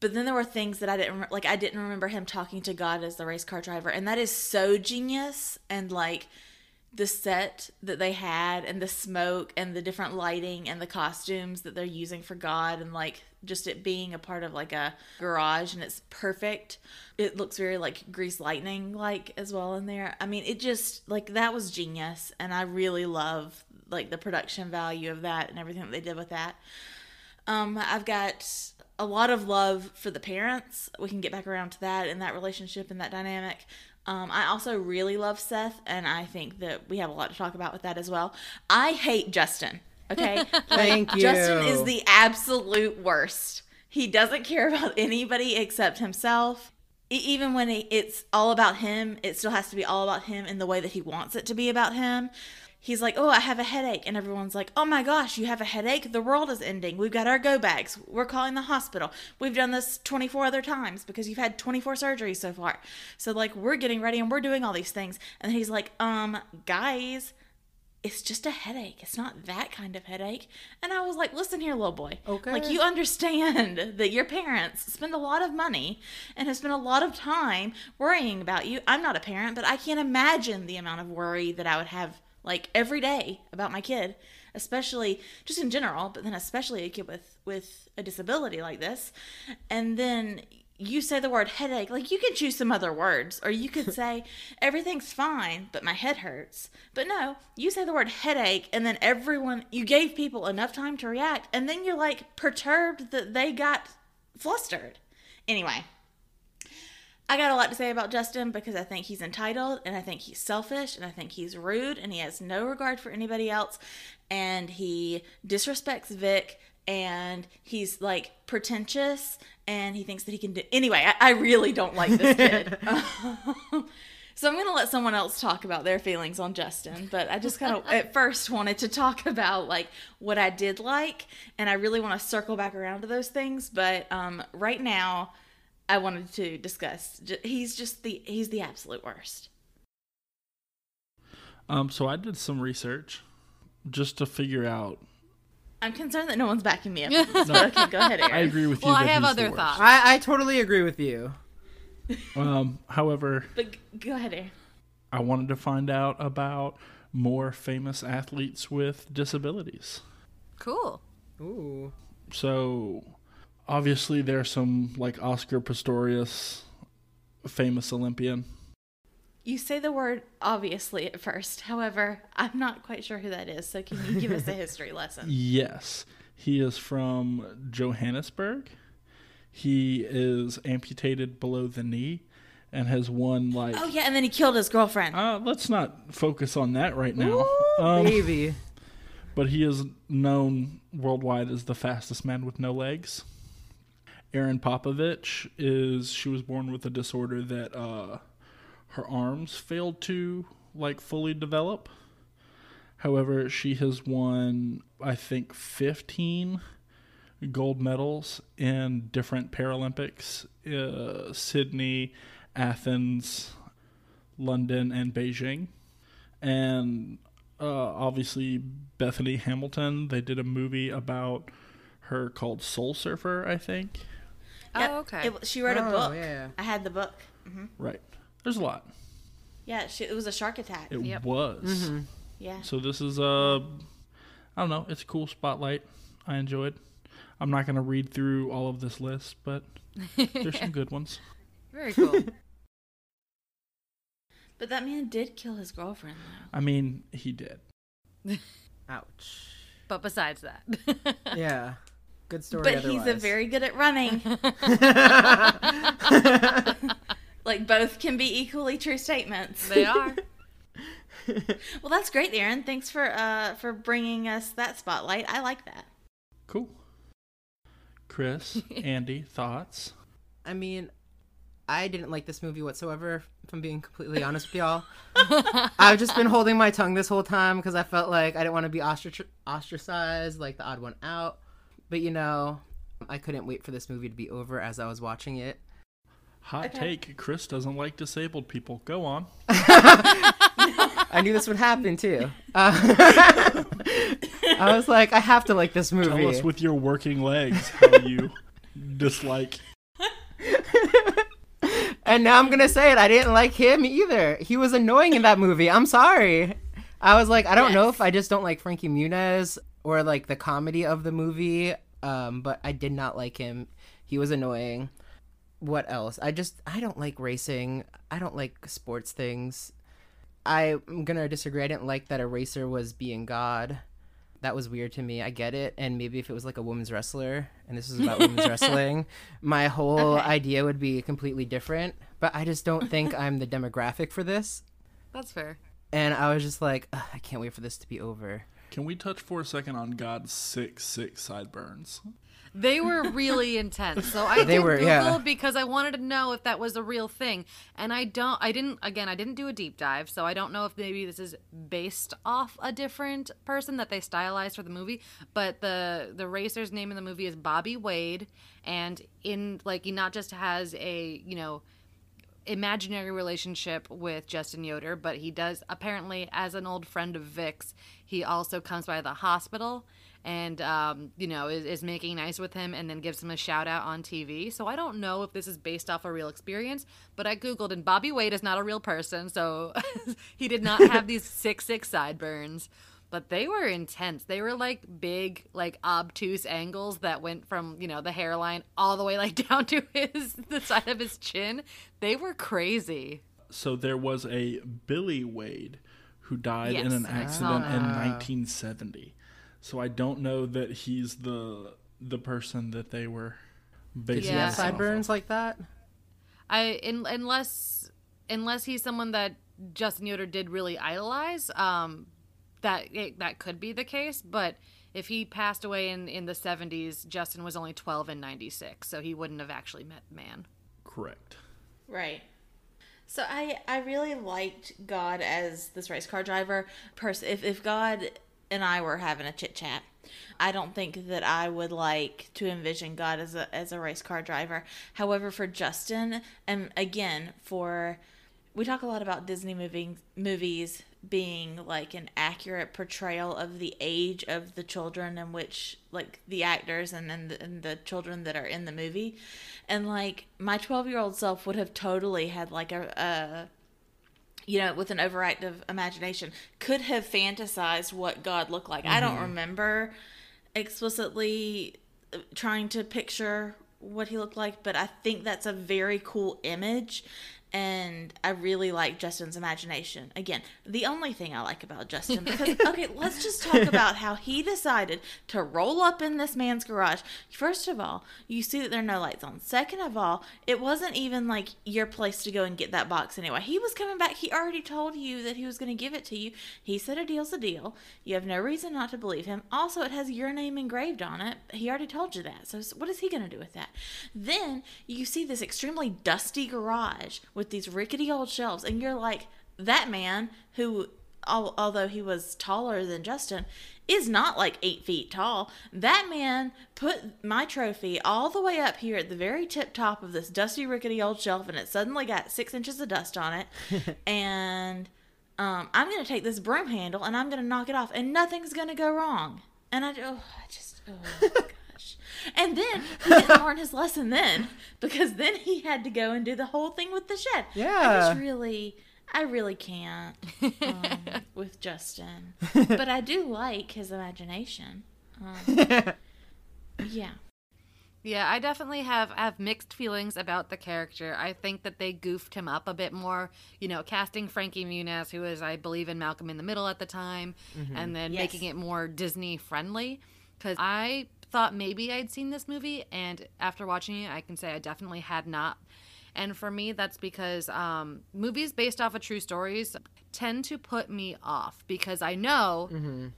But then there were things that I didn't rem- like. I didn't remember him talking to God as the race car driver, and that is so genius. And like the set that they had, and the smoke, and the different lighting, and the costumes that they're using for God, and like just it being a part of like a garage, and it's perfect. It looks very like Grease Lightning like as well in there. I mean, it just like that was genius, and I really love like the production value of that and everything that they did with that. Um, I've got a lot of love for the parents. We can get back around to that and that relationship and that dynamic. Um, I also really love Seth, and I think that we have a lot to talk about with that as well. I hate Justin. Okay, [LAUGHS] Thank you. Justin is the absolute worst. He doesn't care about [LAUGHS] anybody except himself. E- Even when he, it's all about him, it still has to be all about him in the way that he wants it to be about him. He's like, Oh, I have a headache. And everyone's like, Oh my gosh, you have a headache? The world is ending. We've got our go bags. We're calling the hospital. We've done this 24 other times because you've had 24 surgeries so far. So, like, we're getting ready and we're doing all these things. And he's like, Um, guys, it's just a headache. It's not that kind of headache. And I was like, listen here, little boy. Okay. Like, you understand [LAUGHS] that your parents spend a lot of money and have spent a lot of time worrying about you. I'm not a parent, but I can't imagine the amount of worry that I would have, like, every day about my kid, especially just in general, but then especially a kid with, with a disability like this. And then you say the word headache, like you could choose some other words, or you could [LAUGHS] say everything's fine, but my head hurts. But no, you say the word headache, and then everyone, you gave people enough time to react, and then you're like perturbed that they got flustered. Anyway, I got a lot to say about Justin because I think he's entitled and I think he's selfish and I think he's rude and he has no regard for anybody else. And he disrespects Vic and he's like pretentious and he thinks that he can do anyway I, I really don't like this kid. [LAUGHS] So i'm gonna let someone else talk about their feelings on justin but i just kind of [LAUGHS] at first wanted to talk about like what i did like and i really want to circle back around to those things but um, right now i wanted to discuss he's just the he's the absolute worst Um, so I did some research just to figure out. i'm concerned that no one's backing me up on this, but okay go ahead I agree with you. Well, I have he's other thoughts. I, I totally agree with you. Um, however, but g- go ahead Aaron. I wanted to find out about more famous athletes with disabilities. Cool. Ooh. So, obviously, there's some like Oscar Pistorius, famous Olympian. You say the word obviously at first. However, I'm not quite sure who that is. So can you give us a history [LAUGHS] lesson? Yes, he is from Johannesburg. He is amputated below the knee and has won like. Oh yeah, and then he killed his girlfriend. Uh, let's not focus on that right now. Um, Baby. [LAUGHS] but he is known worldwide as the fastest man with no legs. Erin Popovich is she was born with a disorder that uh, her arms failed to like fully develop. However, she has won I think 15 gold medals in different Paralympics, uh, Sydney, Athens, London, and Beijing. And uh, obviously Bethany Hamilton. They did a movie about her called Soul Surfer, I think. Yep. Oh, okay. It, she wrote a Oh, book. yeah. I had the book. hmm Right. There's a lot. Yeah, she, it was a shark attack. It Yep. was. yeah. So this is a, I don't know. It's a cool spotlight. I enjoyed. I'm not gonna read through all of this list, but there's some [LAUGHS] good ones. Very cool. [LAUGHS] But that man did kill his girlfriend though. I mean, he did. [LAUGHS] Ouch. but besides that, Yeah. Good story. But he's a very good at running. [LAUGHS] [LAUGHS] like both can be equally true statements. they are. [LAUGHS] Well, that's great, Aaron. Thanks for uh for bringing us that spotlight. I like that. Cool. Chris, Andy, thoughts? I mean, I didn't like this movie whatsoever. If I'm being completely honest with y'all, I've just been holding my tongue this whole time because I felt like I didn't want to be ostrach- ostracized, like the odd one out. But you know, I couldn't wait for this movie to be over as I was watching it. Hot Okay. take: Chris doesn't like disabled people. Go on. [LAUGHS] I knew this would happen too. Uh, I was like, I have to like this movie. Tell movie. us with your working legs how you [LAUGHS] dislike. And now I'm gonna say it. I didn't like him either. He was annoying in that movie. I'm sorry. I was like, I don't know if I just don't like Frankie Muniz or like the comedy of the movie. Um, but I did not like him. He was annoying. What else? I just I don't like racing. I don't like sports things. I'm gonna disagree. I didn't like that a racer was being God. That was weird to me. I get it. And maybe if it was like a women's wrestler and this is about women's [LAUGHS] wrestling, my whole Okay. idea would be completely different. But I just don't think I'm the demographic for this. That's fair. And I was just like, I can't wait for this to be over. Can we touch for a second on God's six six sideburns? They were really [LAUGHS] intense. So I They did were, Google yeah. because I wanted to know if that was a real thing. And I don't I didn't again, I didn't do a deep dive, so I don't know if maybe this is based off a different person that they stylized for the movie, but the the racer's name in the movie is Bobby Wade and in like he not just has a, you know, imaginary relationship with Justin Yoder, but he does apparently, as an old friend of Vic's, he also comes by the hospital and um, you know is, is making nice with him and then gives him a shout out on TV. So I don't know if this is based off a real experience, but I googled and Bobby Wade is not a real person, so [LAUGHS] he did not have these six six sideburns. But they were intense. They were like big, like obtuse angles that went from you know the hairline all the way like [LAUGHS] down to his the side of his chin. They were crazy. So there was a Billy Wade who died in an accident saw in 1970. So I don't know that he's the the person that they were basing Did he Yeah. have this off of. sideburns like that? I in, unless unless he's someone that Justin Yoder did really idolize, um, that it, that could be the case. But if he passed away in in the seventies, Justin was only twelve in ninety six, so he wouldn't have actually met man. Correct. Right. So I I really liked God as this race car driver. Pers- if if God and I were having a chit chat, I don't think that I would like to envision God as a as a race car driver. However, for Justin, and again for we talk a lot about Disney moving movies being like an accurate portrayal of the age of the children in which like the actors and then the, and the children that are in the movie. And like my 12 year old self would have totally had like a, a you know with an overactive imagination could have fantasized what god looked like. I don't remember explicitly uh, trying to picture what he looked like but i think that's a very cool image and I really like Justin's imagination. Again, the only thing I like about Justin [LAUGHS] because okay, let's just talk about how he decided to roll up in this man's garage. First of all, you see that there are no lights on. Second of all, it wasn't even like your place to go and get that box anyway. He was coming back. He already told you that he was going to give it to you. He said a deal's a deal. You have no reason not to believe him. Also, it has your name engraved on it. He already told you that. So what is he going to do with that? Then you see this extremely dusty garage with these rickety old shelves, and you're like, that man who, although he was taller than Justin, is not like eight feet tall. That man put my trophy all the way up here at the very tip top of this dusty, rickety old shelf, and it suddenly got six inches of dust on it. [LAUGHS] and um, I'm going to take this broom handle and I'm going to knock it off, and nothing's going to go wrong. And I, oh, I just, oh. [LAUGHS] And then [LAUGHS] he didn't learn his lesson then because then he had to go and do the whole thing with the shed. Yeah. I Yeah. just really, I really can't um, [LAUGHS] with Justin. [LAUGHS] But I do like his imagination. Um, yeah. Yeah, I definitely have have mixed feelings about the character. I think that they goofed him up a bit more, you know, casting Frankie Muniz, who was, I believe, in Malcolm in the Middle at the time, and then Yes. making it more Disney friendly. Because I thought maybe I'd seen this movie, and after watching it, I can say I definitely had not. And for me, that's because um, movies based off of true stories tend to put me off because I know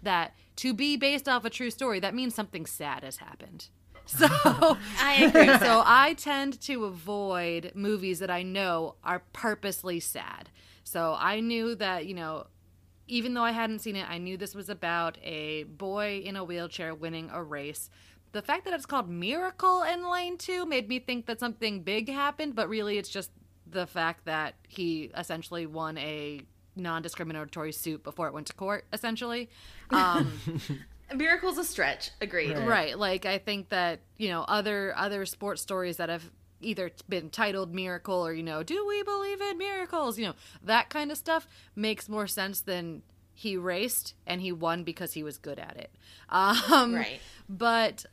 that to be based off a true story, that means something sad has happened. [LAUGHS] So [LAUGHS] I agree. [LAUGHS] so I tend to avoid movies that I know are purposely sad. So I knew that, you know, even though I hadn't seen it, I knew this was about a boy in a wheelchair winning a race. The fact that it's called Miracle in Lane 2 made me think that something big happened, but really it's just the fact that he essentially won a non discriminatory suit before it went to court, essentially. Um, [LAUGHS] Miracle's a stretch. Agreed. Right. Right. Like I think that, you know, other other sports stories that have either been titled miracle or, you know, do we believe in miracles? You know, that kind of stuff makes more sense than he raced and he won because he was good at it. Um Right. but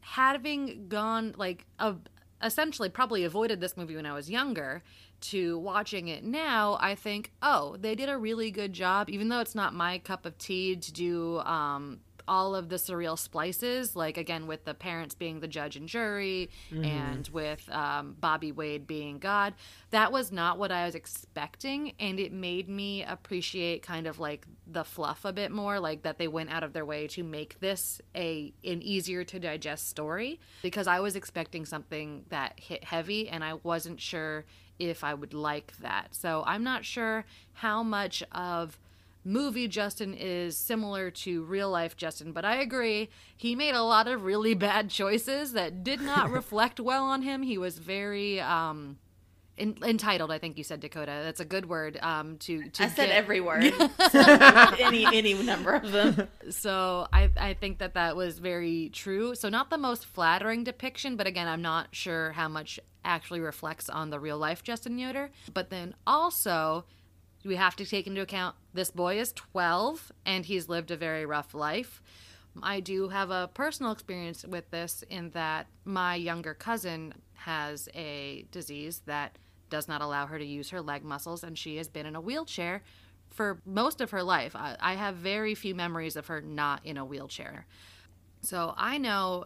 having gone like a, essentially probably avoided this movie when I was younger to watching it now, I think, oh, they did a really good job, even though it's not my cup of tea to do um, all of the surreal splices, like again with the parents being the judge and jury, and with um, Bobby Wade being God. That was not what I was expecting, and it made me appreciate kind of like the fluff a bit more, like that they went out of their way to make this a an easier to digest story because I was expecting something that hit heavy, and I wasn't sure if I would like that. So I'm not sure how much of movie Justin is similar to real life Justin, but I agree. He made a lot of really bad choices that did not [LAUGHS] reflect well on him. He was very um en- entitled, I think you said Dakota. That's a good word um to to I said get- every word. [LAUGHS] [LAUGHS] any any number of them. so I, I think that that was very true. So not the most flattering depiction, but again, I'm not sure how much actually reflects on the real life Justin Yoder. But then also, we have to take into account this boy is 12 and he's lived a very rough life. I do have a personal experience with this in that my younger cousin has a disease that does not allow her to use her leg muscles, and she has been in a wheelchair for most of her life. I, I have very few memories of her not in a wheelchair. So I know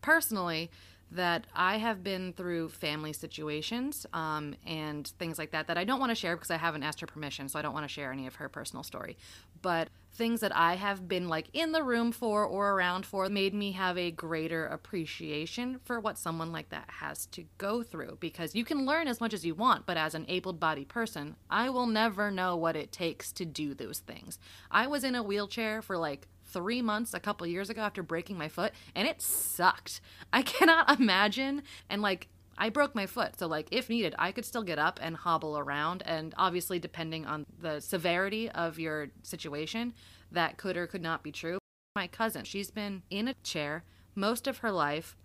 personally that I have been through family situations um, and things like that that I don't want to share because I haven't asked her permission, so I don't want to share any of her personal story. But things that I have been like in the room for or around for made me have a greater appreciation for what someone like that has to go through because you can learn as much as you want, but as an able bodied person, I will never know what it takes to do those things. I was in a wheelchair for like three months a couple years ago after breaking my foot, and it sucked. I [LAUGHS] cannot imagine. And like, I broke my foot, so like, if needed, I could still get up and hobble around. And obviously, depending on the severity of your situation, that could or could not be true. My cousin, she's been in a chair most of her life,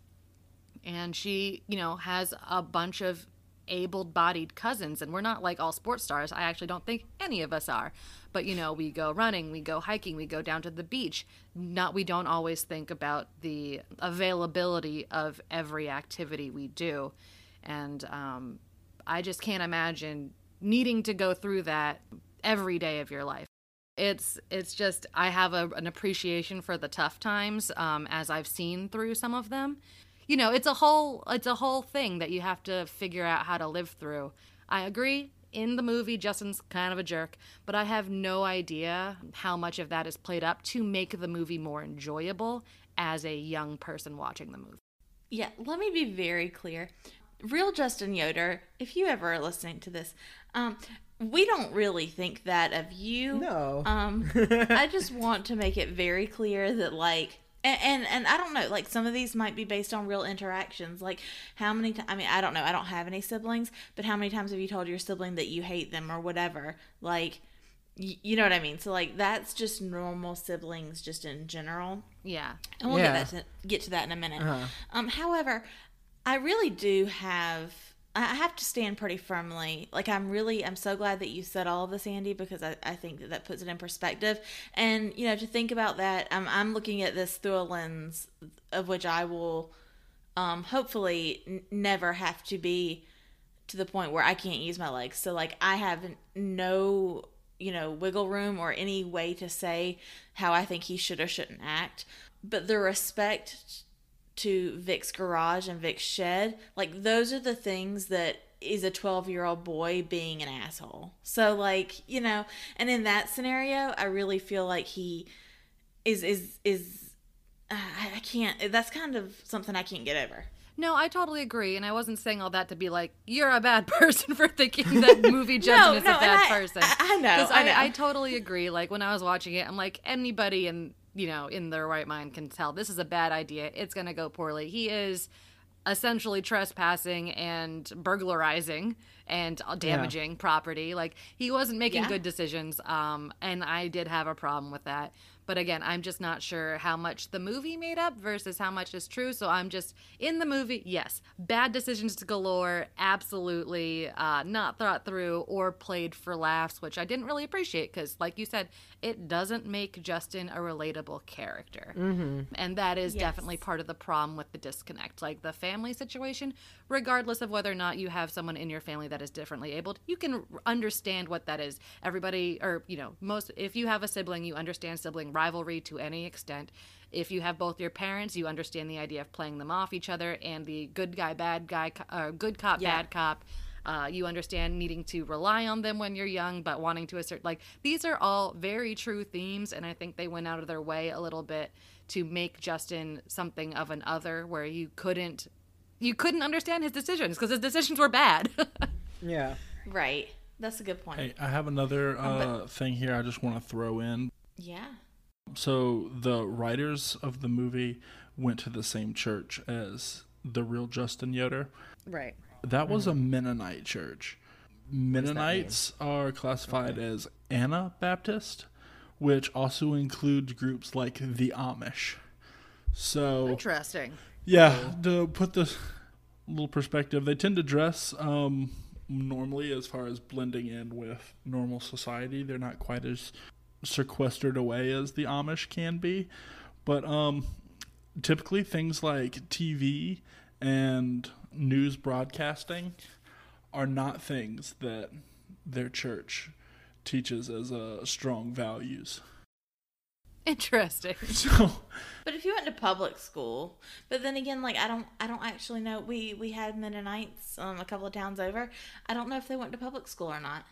and she, you know, has a bunch of able bodied cousins and we're not like all sports stars i actually don't think any of us are but you know we go running we go hiking we go down to the beach. Not we don't always think about the availability of every activity we do. And um, i just can't imagine needing to go through that every day of your life. It's it's just i have a, an appreciation for the tough times um, as i've seen through some of them. You know it's a whole it's a whole thing that you have to figure out how to live through. I agree in the movie justin's kind of a jerk but i have no idea how much of that is played up to make the movie more enjoyable as a young person watching the movie Yeah, let me be very clear. Real Justin Yoder, if you ever are listening to this, um, we don't really think that of you. No. Um, [LAUGHS] I just want to make it very clear that like and, and and I don't know, like some of these might be based on real interactions. Like how many times? I mean, I don't know. I don't have any siblings, but how many times have you told your sibling that you hate them or whatever? Like, y- you know what I mean. So like that's just normal siblings, just in general. yeah And we'll Yeah. get that to, get to that in a minute. Uh-huh. Um, however, I really do have. I have to stand pretty firmly. Like I'm really, I'm so glad that you said all of this, Andy, because I, I think that that puts it in perspective. And you know, to think about that, I'm I'm looking at this through a lens of which I will, um, hopefully n- never have to be to the point where I can't use my legs. So like I have no, you know, wiggle room or any way to say how I think he should or shouldn't act. But the respect to Vic's garage and Vic's shed, like those are the things that is a 12 year old boy being an asshole. So like, you know, and in that scenario, I really feel like he is is is uh, I can't that's kind of something I can't get over. No, I totally agree, and I wasn't saying all that to be like you're a bad [LAUGHS] person for thinking that [LAUGHS] movie Justin is a bad I- person. I, I know. 'Cause I. I, I totally agree. Like when I was watching it, I'm like anybody in you know in their right mind can tell this is a bad idea. It's gonna go poorly. He is essentially trespassing and burglarizing and damaging property. Like he wasn't making Yeah. good decisions. Um, and I did have a problem with that. But again, I'm just not sure how much the movie made up versus how much is true. So I'm just in the movie. Yes, bad decisions galore. Absolutely uh, not thought through or played for laughs, which I didn't really appreciate because, like you said, it doesn't make Justin a relatable character, mm-hmm. and that is Yes. definitely part of the problem with the disconnect. Like the family situation, regardless of whether or not you have someone in your family that is differently abled, you can understand what that is. Everybody, or you know, most if you have a sibling, you understand sibling rivalry to any extent. If you have both your parents, you understand the idea of playing them off each other and the good guy, bad guy, co- uh, good cop, Yeah. bad cop. Uh, you understand needing to rely on them when you're young, but wanting to assert like these are all very true themes, and I think they went out of their way a little bit to make Justin something of an other, where you couldn't you couldn't understand his decisions because his decisions were bad. [LAUGHS] Yeah. Right. That's a good point. Hey, I have another Um, but- uh, thing here I just want to throw in. Yeah. So the writers of the movie went to the same church as the real Justin Yoder. right. That was a Mennonite church. Mennonites are classified as Anabaptist, which also includes groups like the Amish. So Interesting. yeah, to put this little perspective, they tend to dress um, normally as far as blending in with normal society. They're not quite as sequestered away as the Amish can be, but um, typically things like TV and news broadcasting are not things that their church teaches as uh, strong values. Interesting. [LAUGHS] [LAUGHS] So But if you went to public school, but then again, like I don't, I don't actually know. We we had Mennonites um, a couple of towns over. I don't know if they went to public school or not.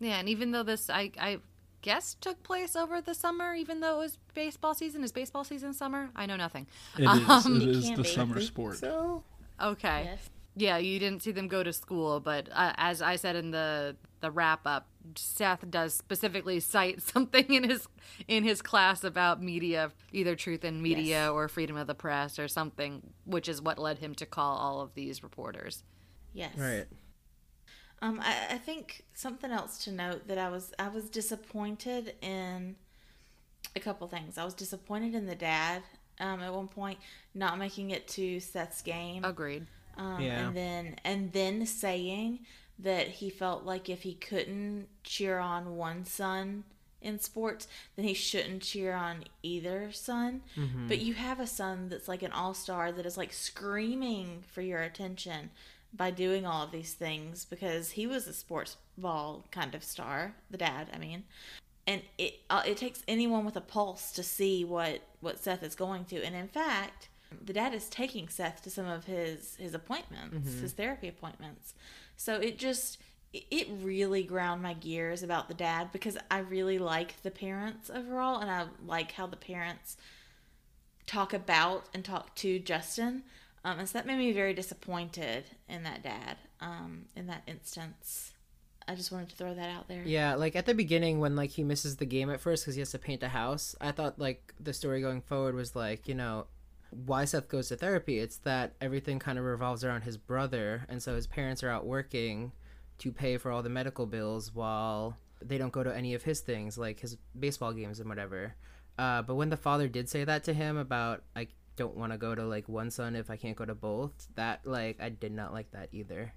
Yeah, and even though this, I, I guess, took place over the summer, even though it was baseball season, is baseball season summer? I know nothing. it is. Um, it It is can the be. summer sport. So Okay. Yes. Yeah, you didn't see them go to school, but uh, as I said in the the wrap up, Seth does specifically cite [LAUGHS] something in his in his class about media, either truth in media Yes. or freedom of the press or something, which is what led him to call all of these reporters. Yes. right. Um, I, I think something else to note that I was I was disappointed in a couple things. I was disappointed in the dad um, at one point not making it to Seth's game. Agreed. Um, Yeah. And then and then saying that he felt like if he couldn't cheer on one son in sports, then he shouldn't cheer on either son. But you have a son that's like an all star that is like screaming for your attention by doing all of these things because he was a sports ball kind of star, the dad, I mean. And it uh, it takes anyone with a pulse to see what what Seth is going to. And in fact, the dad is taking Seth to some of his his appointments, his therapy appointments. So it just it- it really ground my gears about the dad because I really like the parents overall and I like how the parents talk about and talk to Justin. Um, and so that made me very disappointed in that dad um, in that instance. I just wanted to throw that out there. Yeah, like at the beginning when like he misses the game at first because he has to paint a house. I thought like the story going forward was like you know why Seth goes to therapy. It's that everything kind of revolves around his brother, and so his parents are out working to pay for all the medical bills while they don't go to any of his things like his baseball games and whatever. Uh, but when the father did say that to him about I don't want to go to like one son if I can't go to both, that like I did not like that either.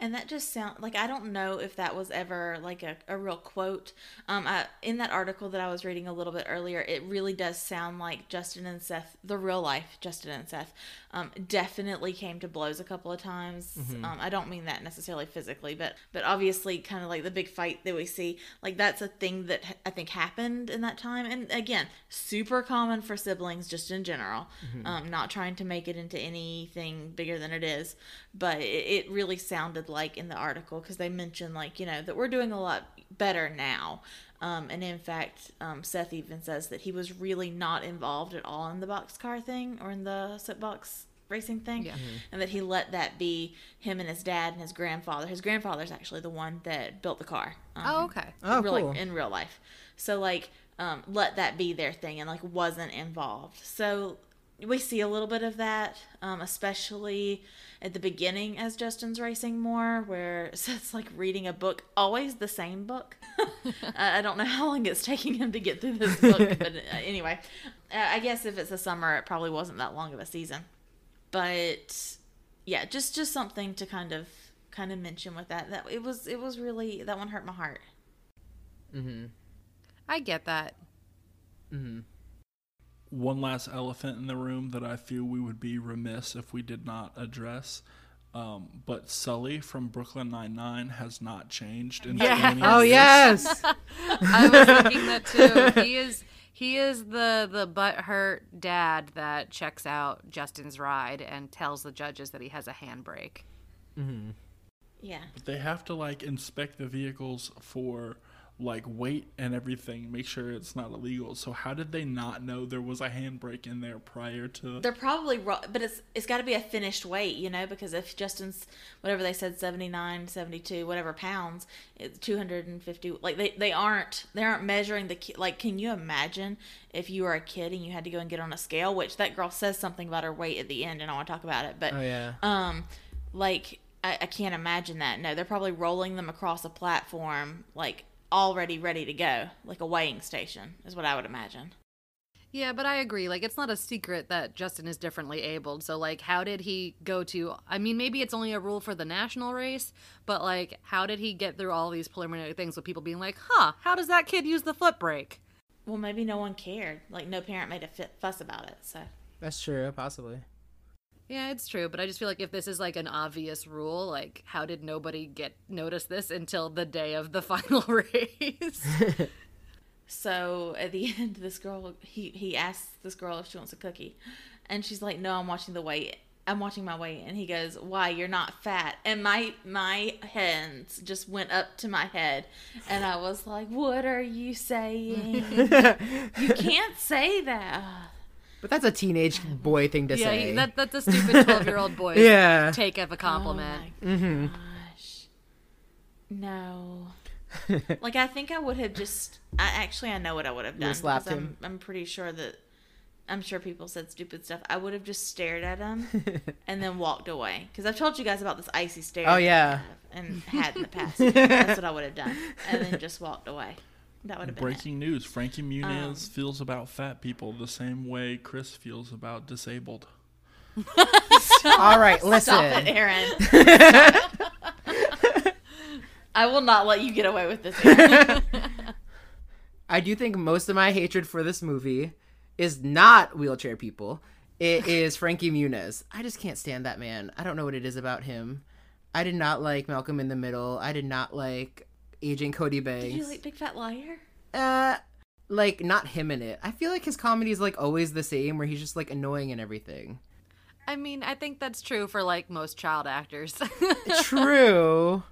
And that just sound like I don't know if that was ever like a, a real quote. Um, I, in that article that I was reading a little bit earlier, it really does sound like Justin and Seth, the real life Justin and Seth, um, definitely came to blows a couple of times. Um, I don't mean that necessarily physically, but but obviously, kind of like the big fight that we see, like that's a thing that I think happened in that time. And again, super common for siblings just in general. Um, not trying to make it into anything bigger than it is, but it, it really sounded like in the article because they mentioned like you know that we're doing a lot better now. Um, and in fact, um, Seth even says that he was really not involved at all in the boxcar thing or in the soapbox racing thing, Yeah. and that he let that be him and his dad and his grandfather. His grandfather's actually the one that built the car. Um, Oh, okay. Oh, real, like, cool. in real life. So like, um, let that be their thing and like wasn't involved. So we see a little bit of that, um, especially at the beginning as Justin's racing more, where [LAUGHS] it's like reading a book, always the same book. [LAUGHS] I I don't know how long it's taking him to get through this book, [LAUGHS] but uh, anyway, uh, I guess if it's a summer, it probably wasn't that long of a season. But yeah, just just something to kind of kind of mention with that. That it was it was really that one hurt my heart. Mm-hmm. I get that. Mm-hmm. One last elephant in the room that I feel we would be remiss if we did not address. Um, but Sully from Brooklyn Nine Nine has not changed in Yes. Oh years. yes. [LAUGHS] I was thinking that too. He is he is the the butthurt dad that checks out Justin's ride and tells the judges that he has a handbrake. mm-hmm. Yeah. But they have to like inspect the vehicles for like weight and everything, make sure it's not illegal. So how did they not know there was a handbrake in there prior to? They're probably ro- but it's it's got to be a finished weight, you know, because if Justin's whatever they said 79, 72, whatever pounds, it's 250 like they they aren't they aren't measuring the ki- like can you imagine if you were a kid and you had to go and get on a scale, which that girl says something about her weight at the end and I want to talk about it, but Oh yeah. um like I, I can't imagine that. No, they're probably rolling them across a platform like already ready to go, like a weighing station is what I would imagine. Yeah, but I agree. Like, it's not a secret that Justin is differently abled. So, like, how did he go to? I mean, maybe it's only a rule for the national race, but like, how did he get through all these preliminary things with people being like, "Huh? How does that kid use the foot brake?" Well, maybe no one cared. Like no parent made a fuss about it. So That's true. Possibly. Yeah, it's true, but I just feel like if this is like an obvious rule, like, how did nobody get notice this until the day of the [LAUGHS] final race? [LAUGHS] So at the [LAUGHS] end, this girl he he asks this girl if she wants a cookie, and she's like, "No, I'm watching the weight. I'm watching my weight." And he goes, "Why? You're not fat." And my my hands just went up to my head, and I was like, "What are you saying? you can't say that." But that's a teenage boy thing to yeah, say. he- that, that's a stupid twelve-year-old boy. [LAUGHS] yeah. take of a compliment. Oh my Mm-hmm. gosh. No. like I think I would have just. I actually I know what I would have done. would've slapped 'cause him? I'm, I'm pretty sure that. I'm sure people said stupid stuff. I would have just stared at him [LAUGHS] and then walked away because I've told you guys about this icy stare. Oh, yeah. and had in the past. That's what I would have done, and then just walked away. That would have been it. Breaking news: Frankie Muniz Um, feels about fat people the same way Chris feels about disabled. [LAUGHS] All right, listen. Stop it, Aaron. [LAUGHS] I will not let you get away with this. [LAUGHS] I do think most of my hatred for this movie is not wheelchair people. It is Frankie Muniz. I just can't stand that man. I don't know what it is about him. I did not like Malcolm in the Middle. I did not like Agent Cody Banks. Did you like Big Fat Liar? uh like not him in it. I feel like his comedy is like always the same where he's just like annoying and everything. I mean, I think that's true for like most child actors. [LAUGHS] True.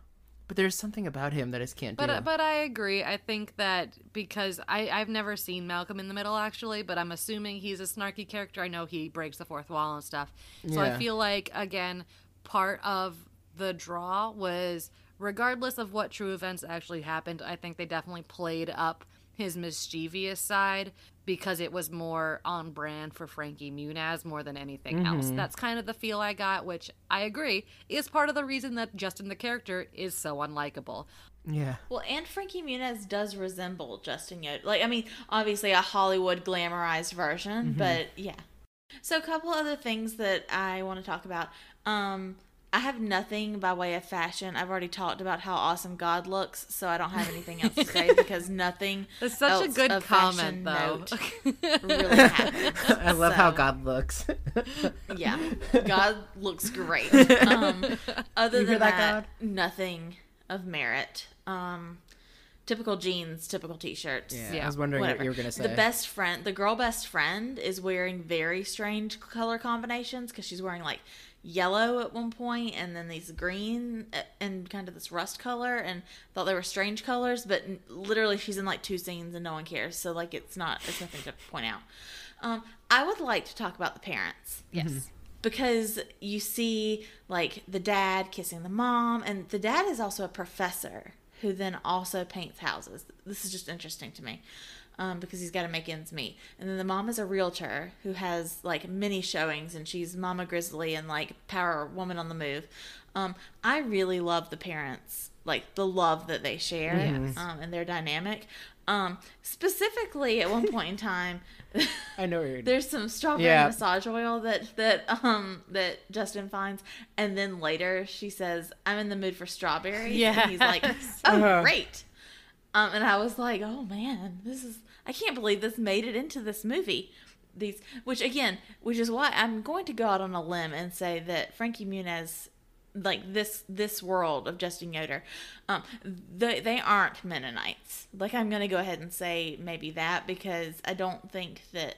But there's something about him that I just can't But do. uh, but I agree. I think that because I I've never seen Malcolm in the Middle actually, but I'm assuming he's a snarky character. I know he breaks the fourth wall and stuff. So I feel like again, part of the draw was regardless of what true events actually happened, I think they definitely played up his mischievous side because it was more on brand for Frankie Muniz more than anything else. That's kind of the feel I got, which I agree is part of the reason that Justin the character is so unlikable. yeah. Well, and Frankie Muniz does resemble Justin Yoder. Like, I mean, obviously a Hollywood glamorized version, but yeah. So, a couple other things that I want to talk about. Um, I have nothing by way of fashion. I've already talked about how awesome God looks, so I don't have anything else to say [LAUGHS] because nothing. That's such a good comment, though. [LAUGHS] really happens. I love how God looks. Yeah, [LAUGHS] God looks great. Um, other You than that, that, nothing of merit. Um, typical jeans, typical t-shirts. Yeah, Yeah, I was wondering Whatever. what you were gonna say. The best friend, the girl best friend, is wearing very strange color combinations because she's wearing like yellow at one point and then these green uh, and kind of this rust color and thought they were strange colors but literally she's in like two scenes and no one cares so like it's not it's nothing to point out. Um i would like to talk about the parents. Yes. because you see like the dad kissing the mom and the dad is also a professor who then also paints houses. This is just interesting to me um, because he's got to make ends meet. And then the mom is a realtor who has like many showings, and she's Mama Grizzly and like Power Woman on the Move. Um, I really love the parents, like the love that they share Yes. um, and their dynamic. Um, specifically, at one point in time, I know you're. [LAUGHS] there's some strawberry Yeah. massage oil that that um that Justin finds, and then later she says, "I'm in the mood for strawberries." and he's like, "Oh, Uh-huh. great." Um, and I was like, "Oh man, this is I can't believe this made it into this movie." These, which again, which is why I'm going to go out on a limb and say that Frankie Muniz, like this this world of Justin Yoder, um, they they aren't Mennonites. Like I'm going to go ahead and say maybe that because I don't think that.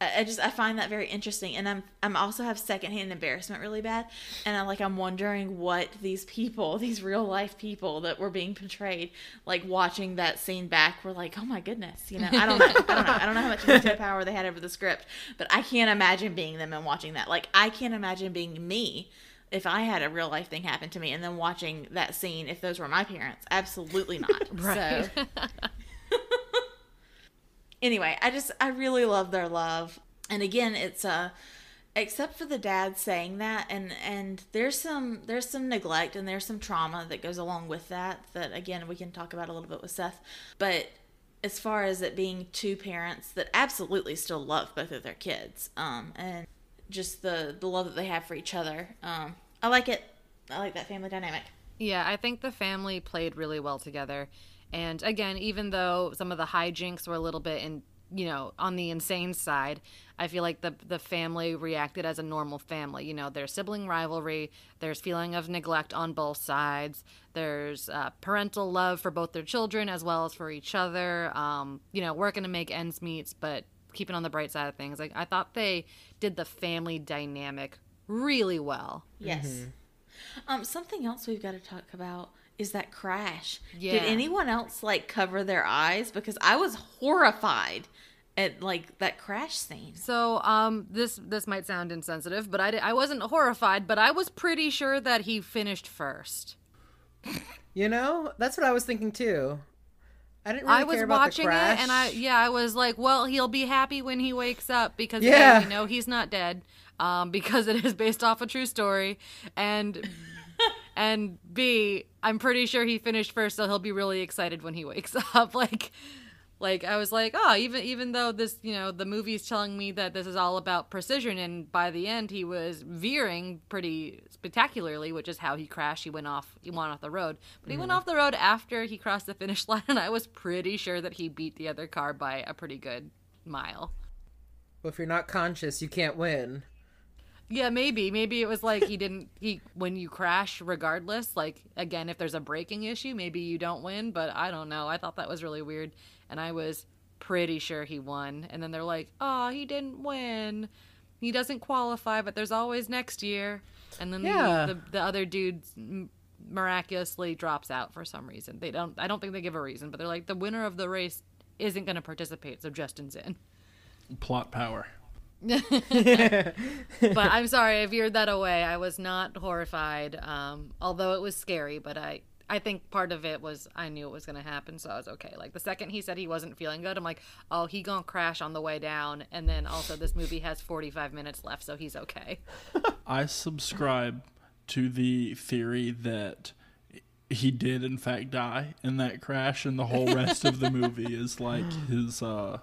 I I just I find that very interesting, and I'm I'm also have secondhand embarrassment really bad, and I'm like I'm wondering what these people, [LAUGHS] these real life people that were being portrayed, like watching that scene back, were like, oh my goodness, you know, I don't know, I don't know, I don't know how much veto [LAUGHS] power they had over the script, but I can't imagine being them and watching that. Like I can't imagine being me if I had a real life thing happen to me, and then watching that scene if those were my parents. Absolutely not. [LAUGHS] Right. So anyway, I just I really love their love. And again, it's uh except for the dad saying that and and there's some there's some neglect and there's some trauma that goes along with that that again we can talk about a little bit with Seth. But as far as it being two parents that absolutely still love both of their kids um and just the the love that they have for each other. Um I like it. I like that family dynamic. Yeah, I think the family played really well together. And again, even though some of the hijinks were a little bit in, you know, on the insane side, I feel like the the family reacted as a normal family. You know, there's sibling rivalry, there's feeling of neglect on both sides, there's uh, parental love for both their children as well as for each other. Um, you know, working to make ends meet, but keeping on the bright side of things. Like I thought they did the family dynamic really well. Yes. Um, something else we've got to talk about is that crash. Yeah. Did anyone else like cover their eyes? Because I was horrified at like that crash scene. So, um, this this might sound insensitive, but I, I wasn't horrified, but I was pretty sure that he finished first. [LAUGHS] You know, that's what I was thinking too. I didn't really I was care about watching the it, and I yeah, I was like, well, he'll be happy when he wakes up because Yeah. A, we know he's not dead, um, because it is based off a true story, and and B, I'm pretty sure he finished first, so he'll be really excited when he wakes [LAUGHS] up. like, like I was like, oh, even even though this, you know, the movie's telling me that this is all about precision, and by the end he was veering pretty spectacularly, which is how he crashed. He went off, he went off the road, but he went mm-hmm. off the road after he crossed the finish [LAUGHS] line, and I was pretty sure that he beat the other car by a pretty good mile. Well, if you're not conscious, you can't win. Yeah, maybe. Maybe it was like he didn't [LAUGHS] he when you crash regardless, like again if there's a braking issue, maybe you don't win, but I don't know. I thought that was really weird and I was pretty sure he won. And then they're like, "Oh, he didn't win. He doesn't qualify, but there's always next year." And then Yeah. the, the the other dude miraculously drops out for some reason. They don't I don't think they give a reason, but they're like the winner of the race isn't going to participate, so Justin's in. Plot power. [LAUGHS] but I'm sorry I veered that away. I was not horrified, um, although it was scary. But I, I think part of it was I knew it was going to happen, so I was okay. Like the second he said he wasn't feeling good, I'm like, oh, he gonna crash on the way down. And then also this movie has 45 minutes left, so he's okay. [LAUGHS] I subscribe to the theory that he did in fact die in that crash and the whole rest of the movie is like [LAUGHS] his uh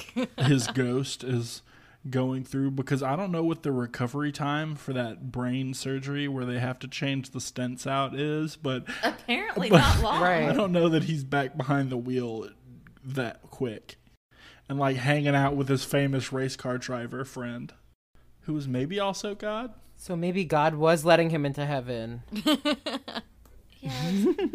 [LAUGHS] his ghost is going through because I don't know what the recovery time for that brain surgery where they have to change the stents out is, but Apparently not long. Right. I don't know that he's back behind the wheel that quick. And like hanging out with his famous race car driver friend, who was maybe also God. So maybe God was letting him into heaven. [LAUGHS] Yeah.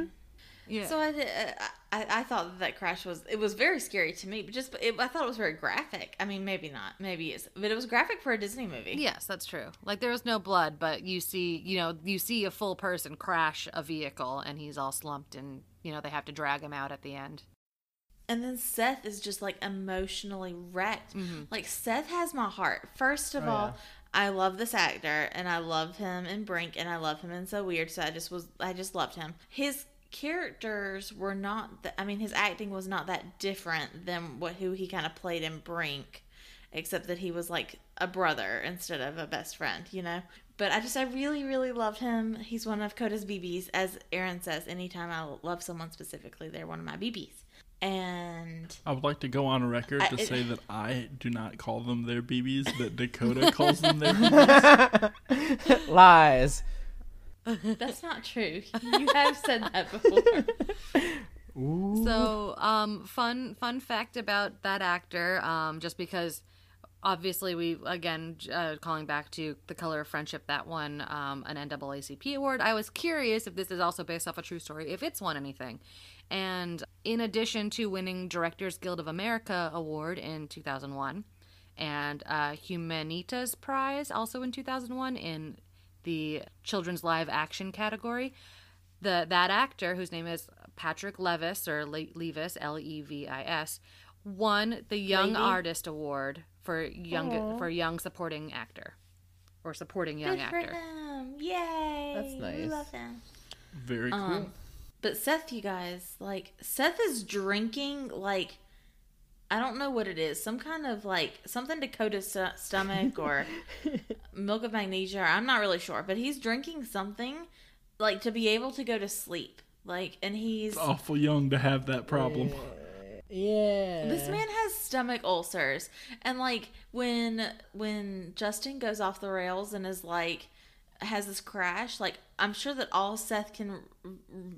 Yeah. So I, uh, I I thought that, that crash was it was very scary to me, but just it, I thought it was very graphic. I mean, maybe not, maybe it's, but it was graphic for a Disney movie. Yes, that's true. Like there was no blood, but you see, you know, you see a full person crash a vehicle, and he's all slumped, and you know they have to drag him out at the end. And then Seth is just like emotionally wrecked. Mm-hmm. Like Seth has my heart. First of Oh, all, yeah. I love this actor and I love him in Brink and I love him in So Weird. So I just was I just loved him. His characters were not. Th- I mean, his acting was not that different than what who he kind of played in Brink, except that he was like a brother instead of a best friend. You know. But I just, I really, really loved him. He's one of Coda's BBs. As Aaron says, anytime I love someone specifically, they're one of my BBs. And I would like to go on record I- to it- say that I do not call them their BBs, but Dakota [LAUGHS] calls them their [LAUGHS] BBs. Lies. That's not true. You have said that before. So, um, fun fun fact about that actor, um, just because obviously we again uh, calling back to the color of friendship that won um, an NAACP award. I was curious if this is also based off a true story, if it's won anything. And in addition to winning Directors Guild of America award in 2001 and uh, Humanitas Prize also in 2001 in the children's live action category, the that actor whose name is Patrick Levis or Le- Levis L E V I S won the Young Levy? Artist Award for young for young supporting actor or supporting young Good for actor. them. Yay. That's nice. We love them. Very cool. Um, but Seth, you guys, like Seth is drinking like I don't know what it is, some kind of like something Dakota's st- stomach or [LAUGHS] milk of magnesia. I'm not really sure, but he's drinking something like to be able to go to sleep. Like, and he's It's awful young to have that problem. Yeah. This man has stomach ulcers, and like when when Justin goes off the rails and is like has this crash, like I'm sure that all Seth can r-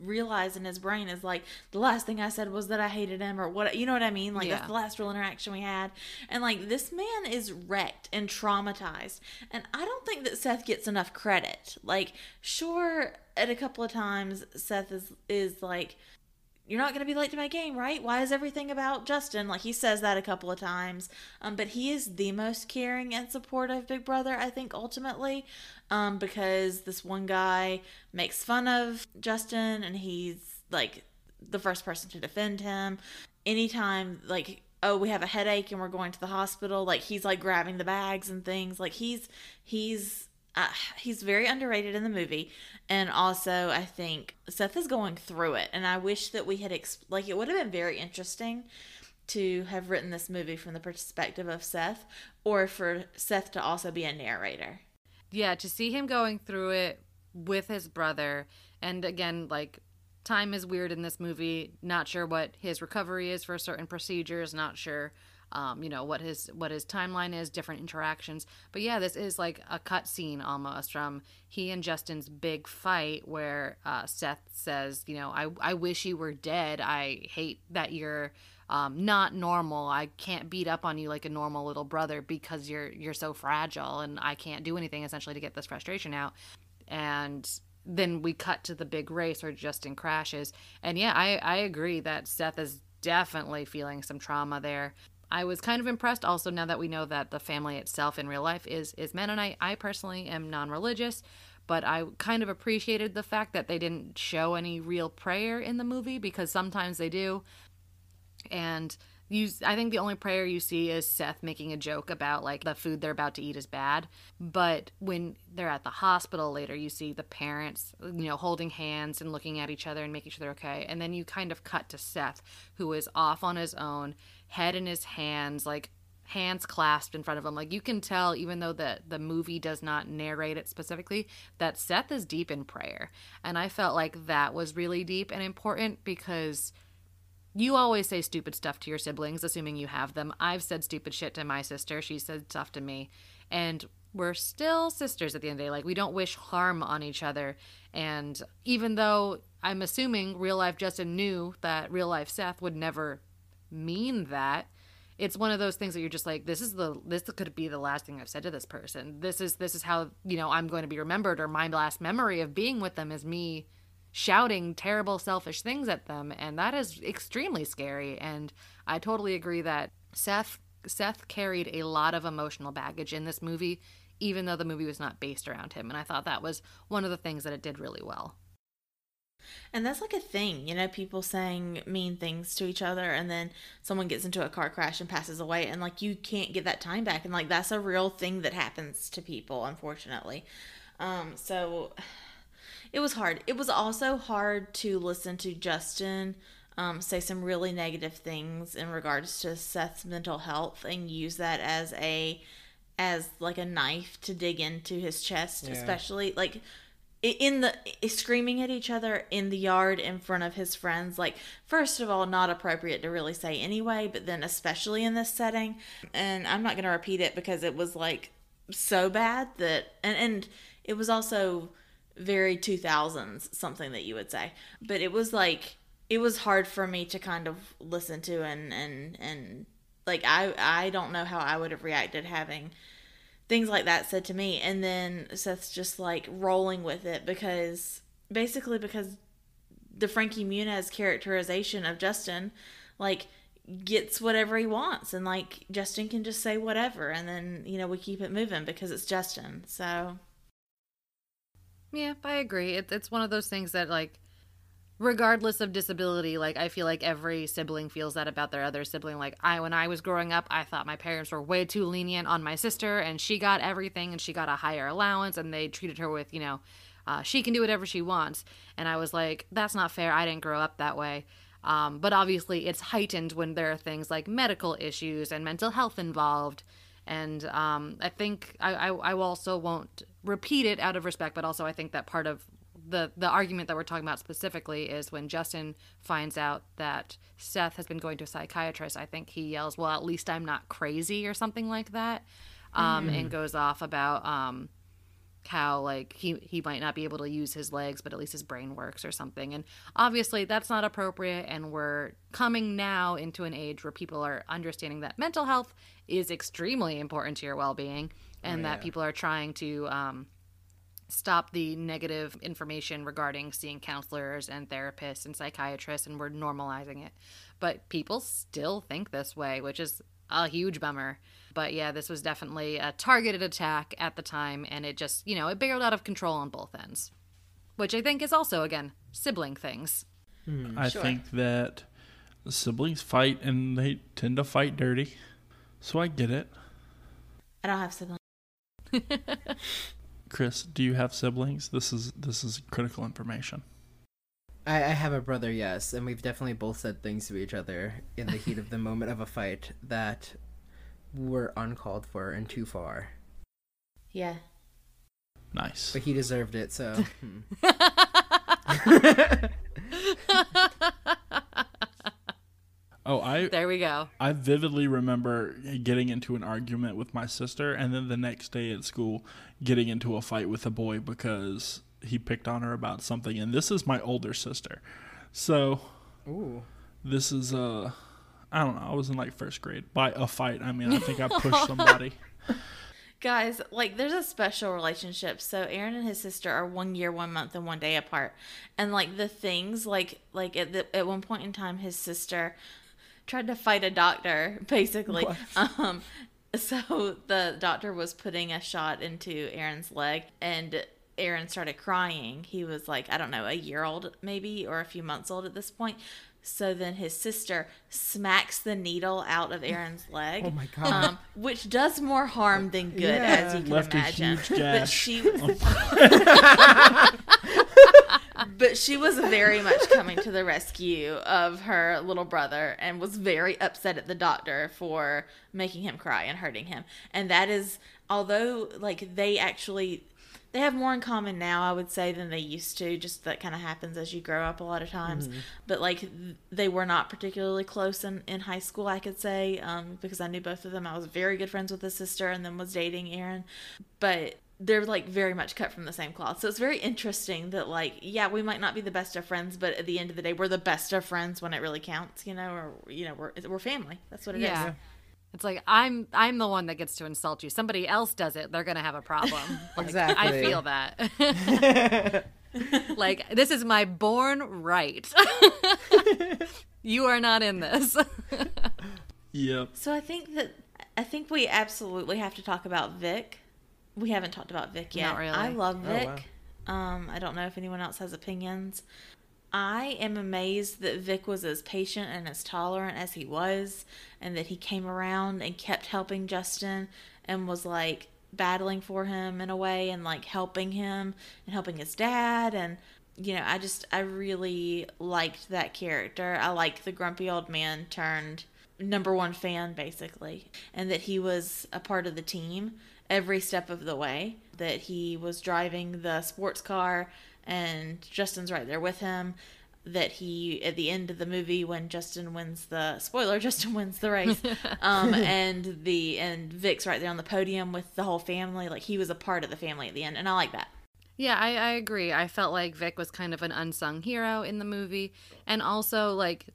realize in his brain is like the last thing I said was that I hated him or what you know what I mean? Like Yeah. that's the last real interaction we had, and like this man is wrecked and traumatized, and I don't think that Seth gets enough credit. Like sure, at a couple of times Seth is is like you're not going to be late to my game, right? Why is everything about Justin? Like he says that a couple of times. Um, but he is the most caring and supportive big brother, I think, ultimately. Um, because this one guy makes fun of Justin and he's like the first person to defend him. Anytime, like, oh, we have a headache and we're going to the hospital, like he's like grabbing the bags and things. Like he's, he's, uh, he's very underrated in the movie and also i think seth is going through it and i wish that we had exp- like it would have been very interesting to have written this movie from the perspective of seth or for seth to also be a narrator Yeah, to see him going through it with his brother, and again, like time is weird in this movie. Not sure what his recovery is for certain procedures. Not sure, um, you know, what his what his timeline is, different interactions. But yeah, this is like a cut scene almost from he and Justin's big fight, where uh, Seth says, you know, I I wish you were dead. I hate that you're um, not normal. I can't beat up on you like a normal little brother because you're you're so fragile, and I can't do anything essentially to get this frustration out. And then we cut to the big race where Justin crashes, and yeah, I I agree that Seth is definitely feeling some trauma there. I was kind of impressed also now that we know that the family itself in real life is is Mennonite. I personally am non-religious, but I kind of appreciated the fact that they didn't show any real prayer in the movie because sometimes they do. And you i think the only prayer you see is seth making a joke about like the food they're about to eat is bad. But when they're at the hospital later you see the parents you know holding hands and looking at each other and making sure they're okay. And then you kind of cut to seth who is off on his own head in his hands like hands clasped in front of him like you can tell even though the the movie does not narrate it specifically that Seth is deep in prayer and I felt like that was really deep and important because you always say stupid stuff to your siblings, assuming you have them. I've said stupid shit to my sister. She said stuff to me. And we're still sisters at the end of the day. Like, we don't wish harm on each other. And even though I'm assuming real life Justin knew that real life Seth would never mean that, it's one of those things that you're just like this is the this could be the last thing I've said to this person. This is this is how, you know, I'm going to be remembered or my last memory of being with them is me shouting terrible selfish things at them. And that is extremely scary. And i totally agree that seth seth carried a lot of emotional baggage in this movie even though the movie was not based around him. And i thought that was one of the things that it did really well and that's like a thing you know people saying mean things to each other and then someone gets into a car crash and passes away and like you can't get that time back and like that's a real thing that happens to people unfortunately um so [SIGHS] it was hard. It was also hard to listen to Justin um, say some really negative things in regards to Seth's mental health and use that as a as like a knife to dig into his chest, Yeah. especially like in the screaming at each other in the yard in front of his friends like first of all not appropriate to really say anyway but then especially in this setting. And i'm not going to repeat it because it was like so bad that and and it was also very 2000s something that you would say. But it was like it was hard for me to kind of listen to and and and like i i don't know how i would have reacted having things like that said to me and then seth's just like rolling with it because basically because the frankie muniz characterization of justin like gets whatever he wants and like justin can just say whatever and then you know we keep it moving because it's justin so Yeah, I agree. It, it's one of those things that, like, regardless of disability, like, I feel like every sibling feels that about their other sibling. Like, I, when I was growing up, I thought my parents were way too lenient on my sister, and she got everything, and she got a higher allowance, and they treated her with, you know, uh, she can do whatever she wants. And I was like, that's not fair. I didn't grow up that way. Um, but obviously, it's heightened when there are things like medical issues and mental health involved. And um, I think I, I, I also won't repeat it out of respect, but also I think that part of the the argument that we're talking about specifically is when Justin finds out that Seth has been going to a psychiatrist. I think he yells, "Well, at least I'm not crazy" or something like that, um, and goes off about um, how like he he might not be able to use his legs but at least his brain works or something and obviously that's not appropriate and we're coming now into an age where people are understanding that mental health is extremely important to your well-being and that yeah. people are trying to um, stop the negative information regarding seeing counselors and therapists and psychiatrists and we're normalizing it but people still think this way which is a huge bummer but yeah this was definitely a targeted attack at the time and it just you know it barreled out of control on both ends which i think is also again sibling things hmm. I Sure. think that siblings fight and they tend to fight dirty. So I get it. i don't have siblings [LAUGHS] Chris, do you have siblings? This is this is critical information. I, I have a brother, yes, and we've definitely both said things to each other in the heat of the [LAUGHS] moment of a fight that were uncalled for and too far. yeah Nice. But he deserved it, so. Hmm. [LAUGHS] [LAUGHS] Oh, I there we go I vividly remember getting into an argument with my sister, and then the next day at school, getting into a fight with a boy because he picked on her about something. And this is my older sister, so Ooh. this is uh, I don't know. I was in like first grade. By a fight, I mean I think I pushed somebody. [LAUGHS] Guys, like there's a special relationship. So Aaron and his sister are one year, one month, and one day apart. And like the things, like like at the, at one point in time, his sister tried to fight a doctor, [LAUGHS] basically. [LAUGHS] Um, so the doctor was putting a shot into Aaron's leg, and Aaron started crying. He was like, I don't know, a year old maybe, or a few months old at this point. So then his sister smacks the needle out of Aaron's [LAUGHS] leg. Oh my God. Um, which does more harm than good, as you can Left a imagine. huge But gash. she, but she was very much coming to the rescue of her little brother and was very upset at the doctor for making him cry and hurting him. And that is, although like they actually they have more in common now, I would say, than they used to. Just that kind of happens as you grow up a lot of times. But like they were not particularly close in, in high school, I could say, um, because I knew both of them. I was very good friends with his sister and then was dating Aaron. But they're like very much cut from the same cloth. So it's very interesting that like, yeah, we might not be the best of friends, but at the end of the day, we're the best of friends when it really counts, you know, or you know, we're we're family. That's what it is. yeah it's like i'm i'm the one that gets to insult you somebody else does it they're gonna have a problem [LAUGHS] Like, i feel that [LAUGHS] [LAUGHS] like this is my born right you are not in this Yep. So I think that I think we absolutely have to talk about Vic. We haven't talked about Vic yet. Not really. I love Oh, Vic. Um, I don't know if anyone else has opinions. I am amazed that Vic was as patient and as tolerant as he was, and that he came around and kept helping Justin and was like battling for him in a way and like helping him and helping his dad and you know, I just I really liked that character. I like the grumpy old man turned number one fan basically and that he was a part of the team every step of the way that he was driving the sports car and Justin's right there with him that he at the end of the movie when Justin wins the spoiler [LAUGHS] Justin wins the race [LAUGHS] um and the and Vic's right there on the podium with the whole family like he was a part of the family at the end and I like that Yeah, I, I agree. I felt like Vic was kind of an unsung hero in the movie. And also, like,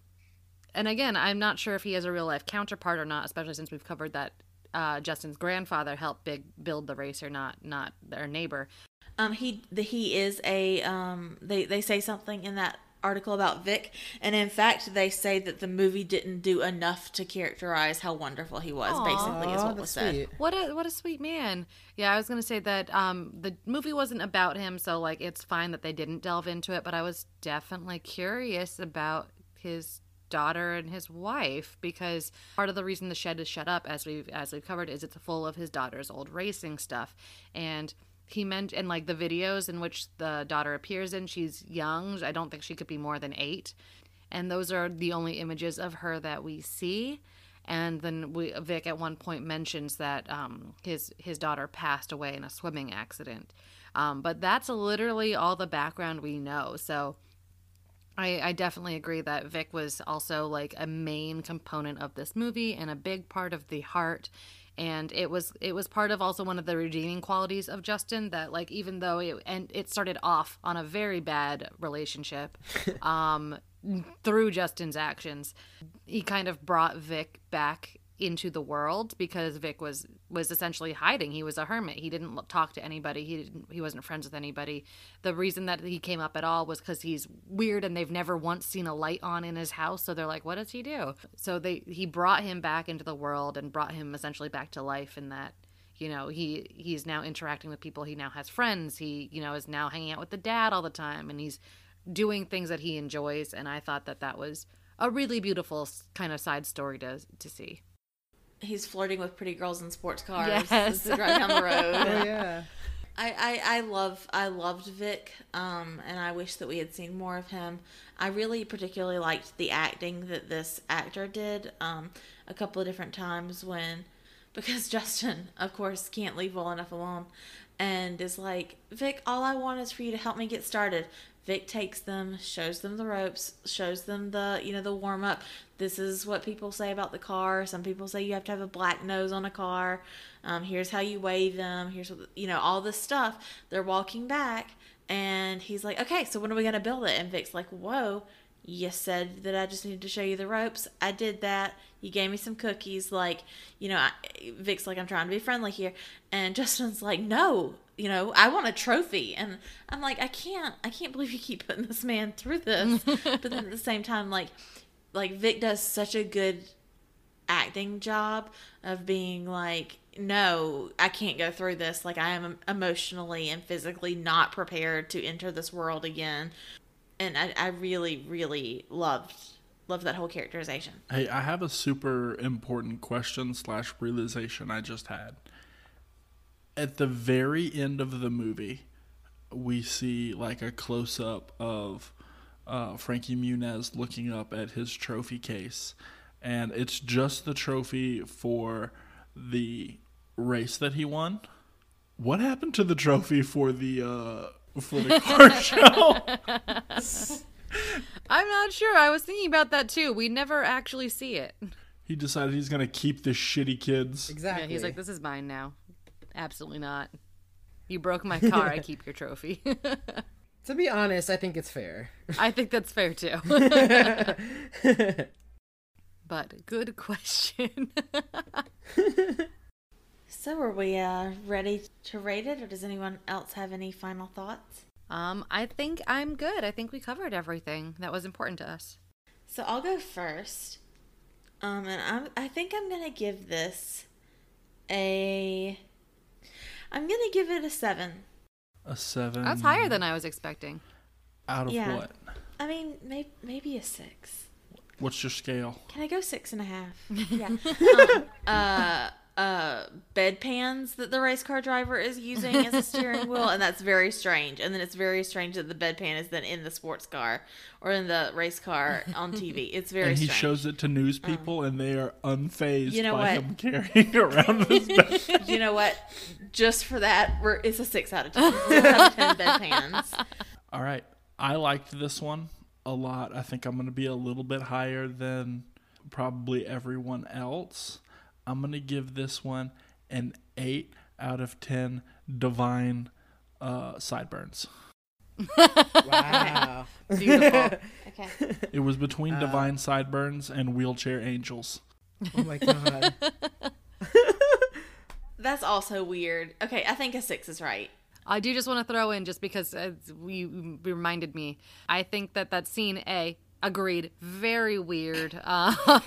and again, I'm not sure if he has a real life counterpart or not, especially since we've covered that uh, Justin's grandfather helped big build the race or not, not their neighbor. Um, he the, he is a um. They they say something in that article about Vic, and in fact, they say that the movie didn't do enough to characterize how wonderful he was. basically, is what was said. sweet. What a what a sweet man. Yeah, I was gonna say that um, the movie wasn't about him, so like it's fine that they didn't delve into it. But I was definitely curious about his daughter and his wife because part of the reason the shed is shut up, as we've as we've covered, is it's full of his daughter's old racing stuff, and he meant and like the videos in which the daughter appears in, she's young. I don't think she could be more than eight, and those are the only images of her that we see and then we, Vic at one point mentions that um, his his daughter passed away in a swimming accident, um, but that's literally all the background we know. So I, I definitely agree that Vic was also like a main component of this movie and a big part of the heart. And it was it was part of also one of the redeeming qualities of Justin that like even though it and it started off on a very bad relationship, [LAUGHS] um, through Justin's actions, he kind of brought Vic back into the world because Vic was was essentially hiding. He was a hermit. He didn't talk to anybody. He didn't, he wasn't friends with anybody. The reason that he came up at all was because he's weird and they've never once seen a light on in his house. So they're like, "What does he do?" So they he brought him back into the world and brought him essentially back to life in that you know he he's now interacting with people he now has friends he you know is now hanging out with the dad all the time and he's doing things that he enjoys and i thought that that was a really beautiful kind of side story to to see He's flirting with pretty girls in sports cars Yes. as they drive down the road. Oh yeah. I, I, I love I loved Vic, um, and I wish that we had seen more of him. I really particularly liked the acting that this actor did um, a couple of different times when [LAUGHS] because Justin, of course, can't leave well enough alone and is like, Vic, all I want is for you to help me get started. Vic takes them, shows them the ropes, shows them the you know the warm up. This is what people say about the car. Some people say you have to have a black nose on a car. Um, here's how you weigh them. Here's what you know all this stuff. They're walking back, and he's like, "Okay, so when are we gonna build it?" And Vic's like, "Whoa, you said that I just needed to show you the ropes. I did that. You gave me some cookies. Like, you know, I, Vic's like, I'm trying to be friendly here. And [LAUGHS] Justin's like, no, you know, I want a trophy. And I'm like, I can't, I can't believe you keep putting this man through this. [LAUGHS] but then at the same time, like, like Vic does such a good acting job of being like, no, I can't go through this. Like, I am emotionally and physically not prepared to enter this world again. And I, I really, really loved loved that whole characterization. Hey, I have a super important question slash realization I just had. At the very end of the movie, we see like a close up of uh, Frankie Muniz looking up at his trophy case, and it's just the trophy for the race that he won. What happened to the trophy for the uh, for the car [LAUGHS] show? i'm not sure i was thinking about that too we never actually see it He decided he's gonna keep the shitty kids. Exactly. yeah he's like this is mine now absolutely not you broke my car i [LAUGHS] keep your trophy [LAUGHS] To be honest, I think it's fair. i think that's fair too [LAUGHS] but good question So are we uh, ready to rate it, or does anyone else have any final thoughts? Um, I think I'm good. I think we covered everything that was important to us. So I'll go first. Um, and I'm, I think I'm gonna give this a. I'm gonna give it a seven. A seven. That's higher than I was expecting. Out of Yeah. what? I mean, may, maybe a six. What's your scale? Can I go six and a half? [LAUGHS] yeah. [LAUGHS] um, uh, uh bedpans that the race car driver is using as a [LAUGHS] steering wheel and that's very strange and then it's very strange that the bedpan is then in the sports car or in the race car on [LAUGHS] tv it's very and he strange shows it to news people, and they are unfazed You know by what? him [LAUGHS] carrying around this bed. you know what just for that we're it's a six out of ten Six out of ten bedpans All right, I liked this one a lot. I think I'm going to be a little bit higher than probably everyone else. I'm going to give this one an eight out of ten divine uh, sideburns. Wow. [LAUGHS] Beautiful. okay It was between divine sideburns and wheelchair angels. oh my god. [LAUGHS] that's also weird okay i think a six is right I do just want to throw in, just because uh, you reminded me, I think that that scene, A, agreed, very weird. [LAUGHS]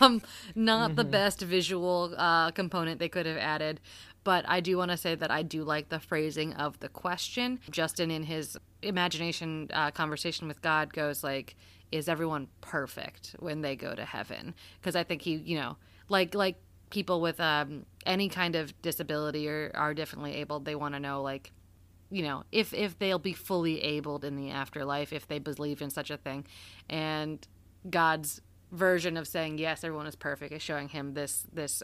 Um, not the best visual uh, component they could have added. But I do want to say that I do like the phrasing of the question. Justin, in his imagination uh, conversation with God, goes like, "Is everyone perfect when they go to heaven?" Because I think he, you know, like like people with um, any kind of disability or are differently able, they want to know like you know if if they'll be fully abled in the afterlife if they believe in such a thing and god's version of saying yes everyone is perfect is showing him this this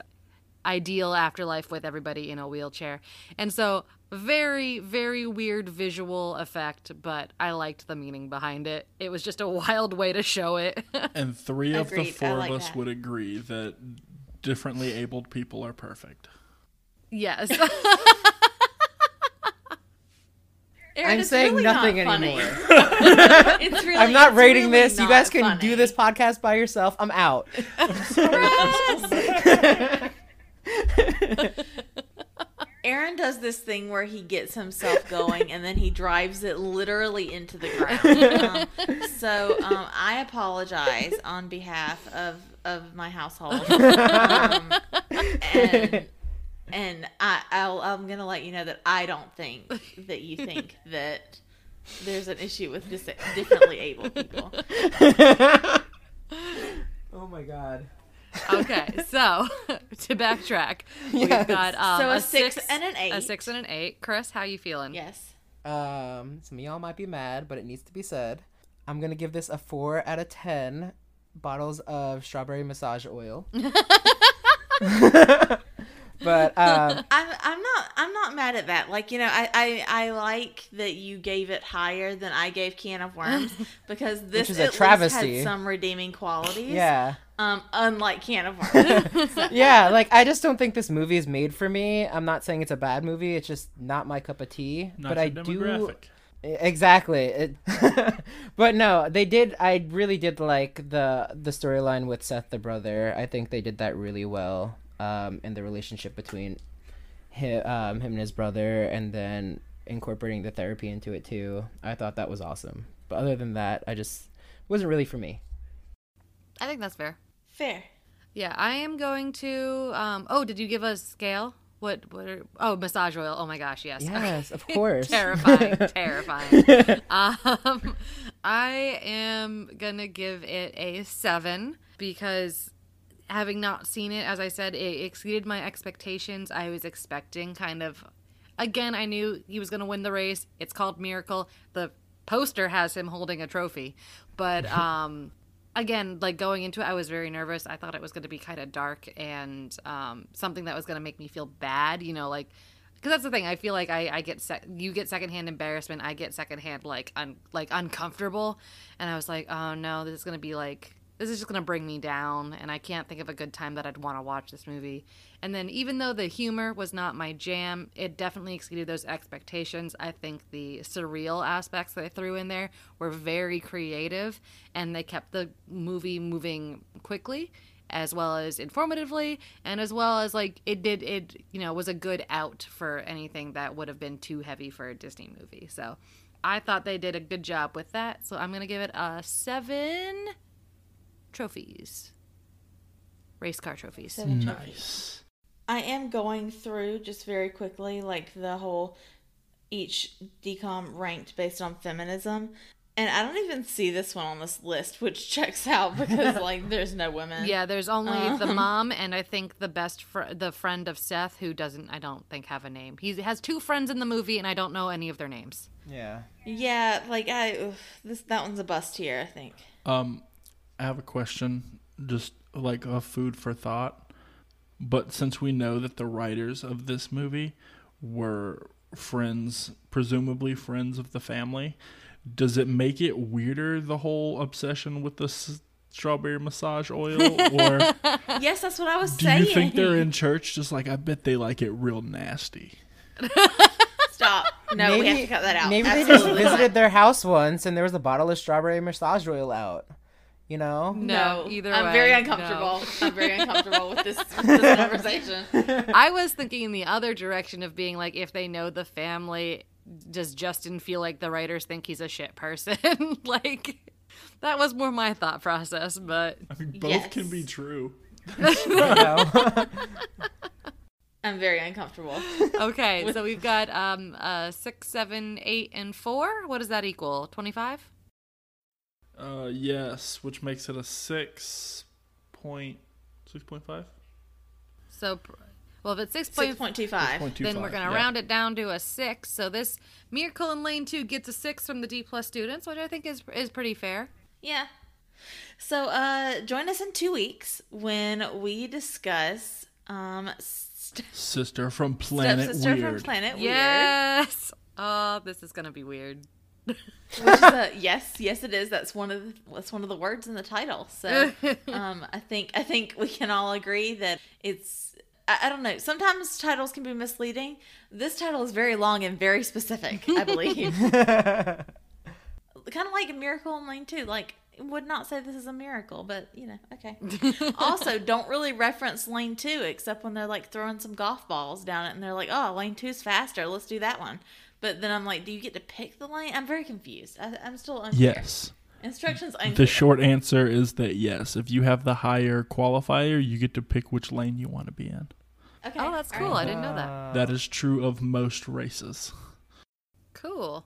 ideal afterlife with everybody in a wheelchair and so very very weird visual effect but i liked the meaning behind it it was just a [LAUGHS] wild way to show it [LAUGHS] And three of the Agreed. I four like of us that. would agree that differently abled people are perfect. yes [LAUGHS] Aaron, I'm saying really nothing funny. anymore. [LAUGHS] it's really, [LAUGHS] I'm not it's rating really this. You guys can funny. do this podcast by yourself. I'm out. [LAUGHS] Aaron does this thing where he gets himself going and then he drives it literally into the ground. Um, so um, I apologize on behalf of, of my household. Um, and and I, I'll, I'm going to let you know that I don't think that you think [LAUGHS] that there's an issue with dis- differently able people. [LAUGHS] oh my god. okay so [LAUGHS] to backtrack we've got um, So a a six six and an eight. a six and an eight chris how you feeling Yes. Um, some of y'all might be mad, but it needs to be said. I'm gonna give this a four out of ten bottles of strawberry massage oil. But [LAUGHS] um, I'm I'm not I'm not mad at that. Like you know, I, I I like that you gave it higher than I gave Can of Worms [LAUGHS] because this is a at least travesty. had some redeeming qualities. yeah, Um, unlike Can of [LAUGHS] Worms. yeah, like I just don't think this movie is made for me. I'm not saying it's a bad movie. It's just not my cup of tea. Not but your I do demographic. Exactly. It, but no, they did. I really did like the the storyline with Seth the brother. I think they did that really well. Um, and the relationship between him, um, him and his brother, and then incorporating the therapy into it too. I thought that was awesome. But other than that, I just wasn't really for me. i think that's fair Fair. Yeah, I am going to. Um, oh, did you give a scale? What? What? Are, oh, massage oil. Oh my gosh, yes. Yes, [LAUGHS] of course. terrifying, [LAUGHS] terrifying. [LAUGHS] Um, I am gonna give it a seven because having not seen it, as I said, it exceeded my expectations. I was expecting kind of. Again, I knew he was gonna win the race. It's called Miracle. The poster has him holding a trophy, but [LAUGHS] um again, like going into it, I was very nervous. I thought it was going to be kind of dark and um, something that was going to make me feel bad. You know, like because that's the thing. I feel like I, I get sec- you get secondhand embarrassment. I get secondhand like un- like uncomfortable, and I was like, oh no, this is going to be like this is just going to bring me down, and I can't think of a good time that I'd want to watch this movie. And then even though the humor was not my jam, it definitely exceeded those expectations. I think the surreal aspects that they threw in there were very creative and they kept the movie moving quickly as well as informatively and as well as like it did it you know was a good out for anything that would have been too heavy for a Disney movie. So I thought they did a good job with that. So I'm going to give it a 7 trophies. Race car trophies. Seven trophies. Nice. I am going through just very quickly, like the whole each DCOM ranked based on feminism. And I don't even see this one on this list, which [LAUGHS] checks out because like [LAUGHS] there's no women. Yeah, there's only the Um. [LAUGHS] mom and I think the best fr- the friend of Seth who doesn't I don't think have a name. He has two friends in the movie and I don't know any of their names. Yeah. Yeah, like I oof, this that one's a bust here, I think. Um, I have a question, just like a food for thought. But since we know that the writers of this movie were friends, presumably friends of the family, does it make it weirder the whole obsession with the s- strawberry massage oil, or [LAUGHS] Yes, that's what I was do saying. you think they're in church just like I bet they like it real nasty? [LAUGHS] Stop. No, we have to cut that out. Maybe they just Absolutely not. visited their house once and there was a bottle of strawberry massage oil out. You know? No, either I'm way, very no. uncomfortable. I'm very uncomfortable with this, with [LAUGHS] this conversation. [LAUGHS] I was thinking in the other direction of being like if they know the family does Justin feel like the writers think he's a shit person? [LAUGHS] like that was more my thought process, but I mean, both can be true. I'm very uncomfortable. okay, so we've got um uh six, seven, eight, and four. What does that equal? Twenty five? Uh, yes, which makes it a six point six point five. So well if it's six Six point point two five. then we're gonna round it down to a six. So this Miracle in Lane Two gets a six from the D plus students, which I think is is pretty fair. Yeah. So uh join us in two weeks when we discuss um st- Sister from Planet Stepsister Weird. from Planet weird. Yes. Oh, this is gonna be weird. Weird. Which is a, [LAUGHS] yes, yes it is. That's one of the that's one of the words in the title. So [LAUGHS] um I think I think we can all agree that it's I, I don't know. Sometimes titles can be misleading. This title is very long and very specific, I believe. [LAUGHS] kind of like a miracle in lane two like would not say this is a miracle but you know okay also don't really reference lane two except when they're like throwing some golf balls down it and they're like oh lane two's faster let's do that one but then i'm like do you get to pick the lane i'm very confused I, i'm still unclear. Yes. instructions unclear. The short answer is that yes. If you have the higher qualifier, you get to pick which lane you want to be in. okay Oh, that's cool. right. I didn't know that. That is true of most races. Cool.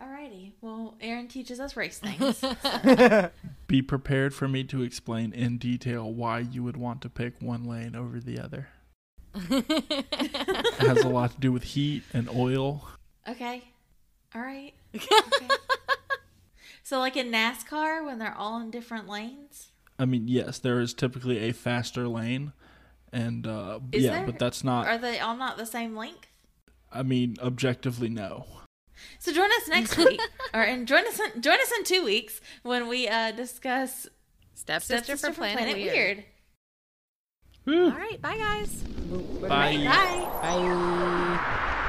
alrighty well aaron teaches us race [LAUGHS] things [LAUGHS] Be prepared for me to explain in detail why you would want to pick one lane over the other. [LAUGHS] It has a lot to do with heat and oil. Okay all right [LAUGHS] okay. so like in nascar when they're all in different lanes I mean, yes, there is typically a faster lane, and uh, Is yeah, there? but that's not. are they all not the same length I mean, objectively, no. So join us next [LAUGHS] week, or and join us in, join us in two weeks when we uh, discuss Stepsister, Stepsister for from Planet, Weird. Woo. All right, bye guys. Bye. Bye. Bye.